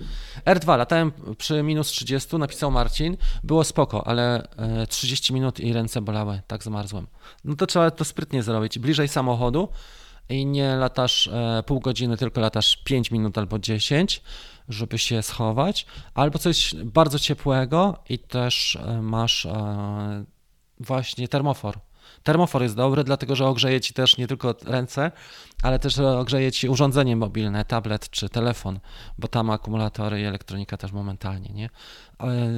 R2, latałem przy minus 30, napisał Marcin. Było spoko, ale 30 e, minut i ręce bolały, tak zmarzłem. No to trzeba to sprytnie zrobić. Bliżej samochodu i nie latasz e, pół godziny, tylko latasz 5 minut albo 10, żeby się schować, albo coś bardzo ciepłego i też e, masz e, właśnie termofor. Termofor jest dobry, dlatego że ogrzeje ci też nie tylko ręce, ale też ogrzeje ci urządzenie mobilne, tablet czy telefon, bo tam akumulatory i elektronika też momentalnie, nie?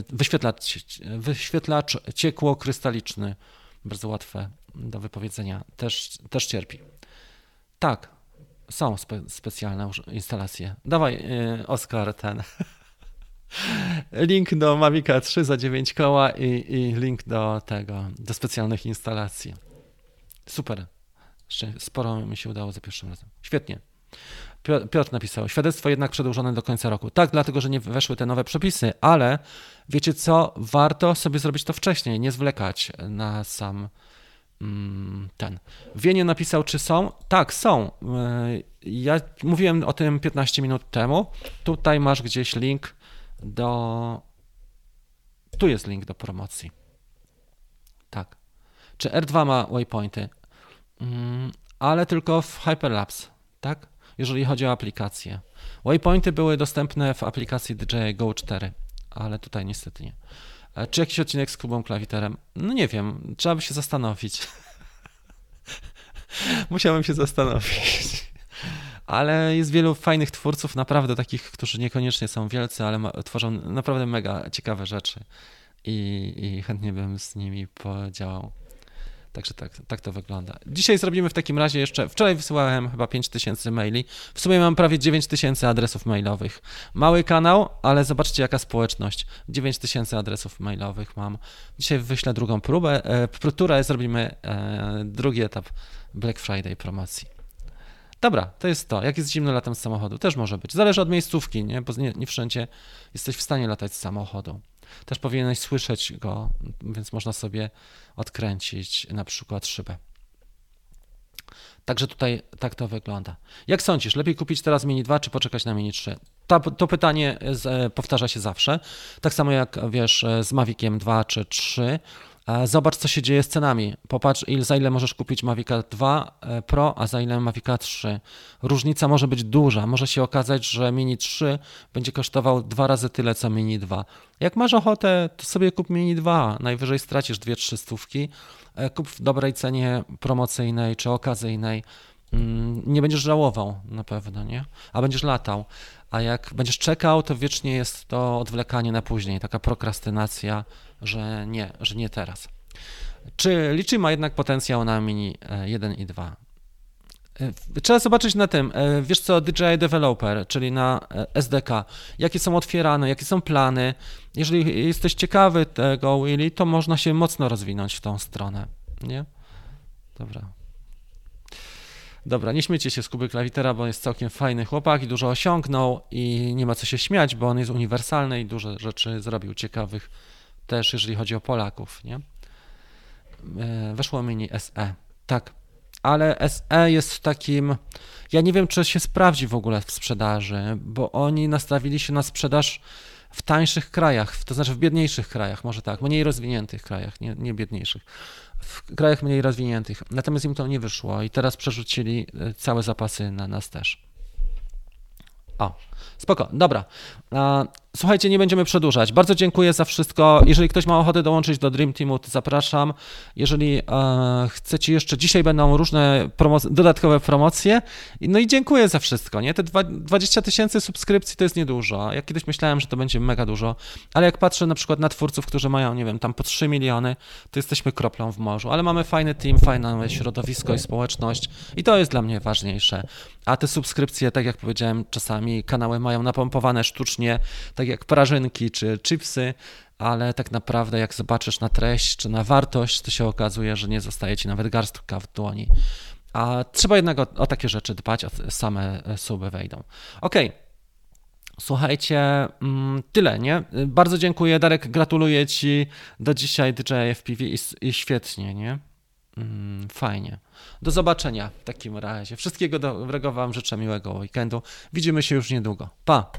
Wyświetlacz, wyświetlacz ciekło-krystaliczny, bardzo łatwe do wypowiedzenia, też, też cierpi. Tak, są spe specjalne instalacje. Dawaj, yy, Oskar, ten. link do Mavica 3 za 9 koła i, i link do tego, do specjalnych instalacji. Super. Sporo mi się udało za pierwszym razem. Świetnie. Piotr napisał, świadectwo jednak przedłużone do końca roku. Tak, dlatego, że nie weszły te nowe przepisy, ale wiecie co, warto sobie zrobić to wcześniej, nie zwlekać na sam ten. Wienie napisał, czy są? Tak, są. E, ja mówiłem o tym 15 minut temu. Tutaj masz gdzieś link do. Tu jest link do promocji. Tak. Czy R2 ma waypointy? Mm, ale tylko w Hyperlapse, tak? Jeżeli chodzi o aplikację. Waypointy były dostępne w aplikacji DJI Go 4, ale tutaj niestety nie. Czy jakiś odcinek z Kubą Klawiterem? No nie wiem, trzeba by się zastanowić. Musiałem się zastanowić ale jest wielu fajnych twórców, naprawdę takich, którzy niekoniecznie są wielcy, ale tworzą naprawdę mega ciekawe rzeczy i, i chętnie bym z nimi podziałał. Także tak, tak to wygląda. Dzisiaj zrobimy w takim razie jeszcze. Wczoraj wysyłałem chyba 5000 maili. W sumie mam prawie 9000 adresów mailowych. Mały kanał, ale zobaczcie jaka społeczność. 9000 adresów mailowych mam. Dzisiaj wyślę drugą próbę. E, próbę zrobimy e, drugi etap Black Friday promocji. Dobra, to jest to. Jak jest zimno latem z samochodu? Też może być. Zależy od miejscówki, nie? bo nie, nie wszędzie jesteś w stanie latać z samochodu. Też powinieneś słyszeć go, więc można sobie odkręcić na przykład szybę. Także tutaj tak to wygląda. Jak sądzisz, lepiej kupić teraz Mini 2 czy poczekać na Mini 3? Ta, to pytanie z, e, powtarza się zawsze. Tak samo jak wiesz e, z Maviciem 2 czy 3. Zobacz, co się dzieje z cenami. Popatrz, za ile możesz kupić Mavica 2 e, Pro, a za ile Mavica 3. Różnica może być duża. Może się okazać, że Mini 3 będzie kosztował dwa razy tyle, co Mini 2. Jak masz ochotę, to sobie kup Mini 2. Najwyżej stracisz 2-3 stówki. E, kup w dobrej cenie promocyjnej czy okazyjnej. Mm, nie będziesz żałował na pewno, nie? A będziesz latał. A jak będziesz czekał, to wiecznie jest to odwlekanie na później, taka prokrastynacja że nie, że nie teraz. Czy liczy ma jednak potencjał na Mini 1 e, i 2? E, trzeba zobaczyć na tym, e, wiesz co, DJI Developer, czyli na SDK, jakie są otwierane, jakie są plany. Jeżeli jesteś ciekawy tego, Willy, to można się mocno rozwinąć w tą stronę, nie? Dobra. Dobra, nie śmiecie się z Kuby Klawitera, bo jest całkiem fajny chłopak i dużo osiągnął i nie ma co się śmiać, bo on jest uniwersalny i dużo rzeczy zrobił ciekawych też jeżeli chodzi o Polaków, nie? E, weszło mini SE, tak, ale SE jest takim, ja nie wiem, czy się sprawdzi w ogóle w sprzedaży, bo oni nastawili się na sprzedaż w tańszych krajach, to znaczy w biedniejszych krajach, może tak, mniej rozwiniętych krajach, nie, nie biedniejszych, w krajach mniej rozwiniętych. Natomiast im to nie wyszło i teraz przerzucili e, całe zapasy na nas też. O, spoko, dobra. Słuchajcie, nie będziemy przedłużać. Bardzo dziękuję za wszystko. Jeżeli ktoś ma ochotę dołączyć do Dream Teamu, to zapraszam. Jeżeli e, chcecie jeszcze, dzisiaj będą różne promoc dodatkowe promocje. No i dziękuję za wszystko. Nie? Te 20 tysięcy subskrypcji to jest niedużo. Ja kiedyś myślałem, że to będzie mega dużo, ale jak patrzę na przykład na twórców, którzy mają, nie wiem, tam po 3 miliony, to jesteśmy kroplą w morzu. Ale mamy fajny team, fajne środowisko i społeczność i to jest dla mnie ważniejsze. A te subskrypcje, tak jak powiedziałem, czasami kanały mają napompowane sztucznie, tak jak prażynki czy chipsy, ale tak naprawdę jak zobaczysz na treść czy na wartość, to się okazuje, że nie zostaje ci nawet garstka w dłoni. A trzeba jednak o, o takie rzeczy dbać, a same suby wejdą. Okej. Okay. Słuchajcie, mm, tyle, nie? Bardzo dziękuję, Darek, gratuluję Ci do dzisiaj DJ FPV i, i świetnie, nie? Mm, fajnie. Do zobaczenia w takim razie. Wszystkiego dobrego Wam życzę, miłego weekendu. Widzimy się już niedługo. Pa!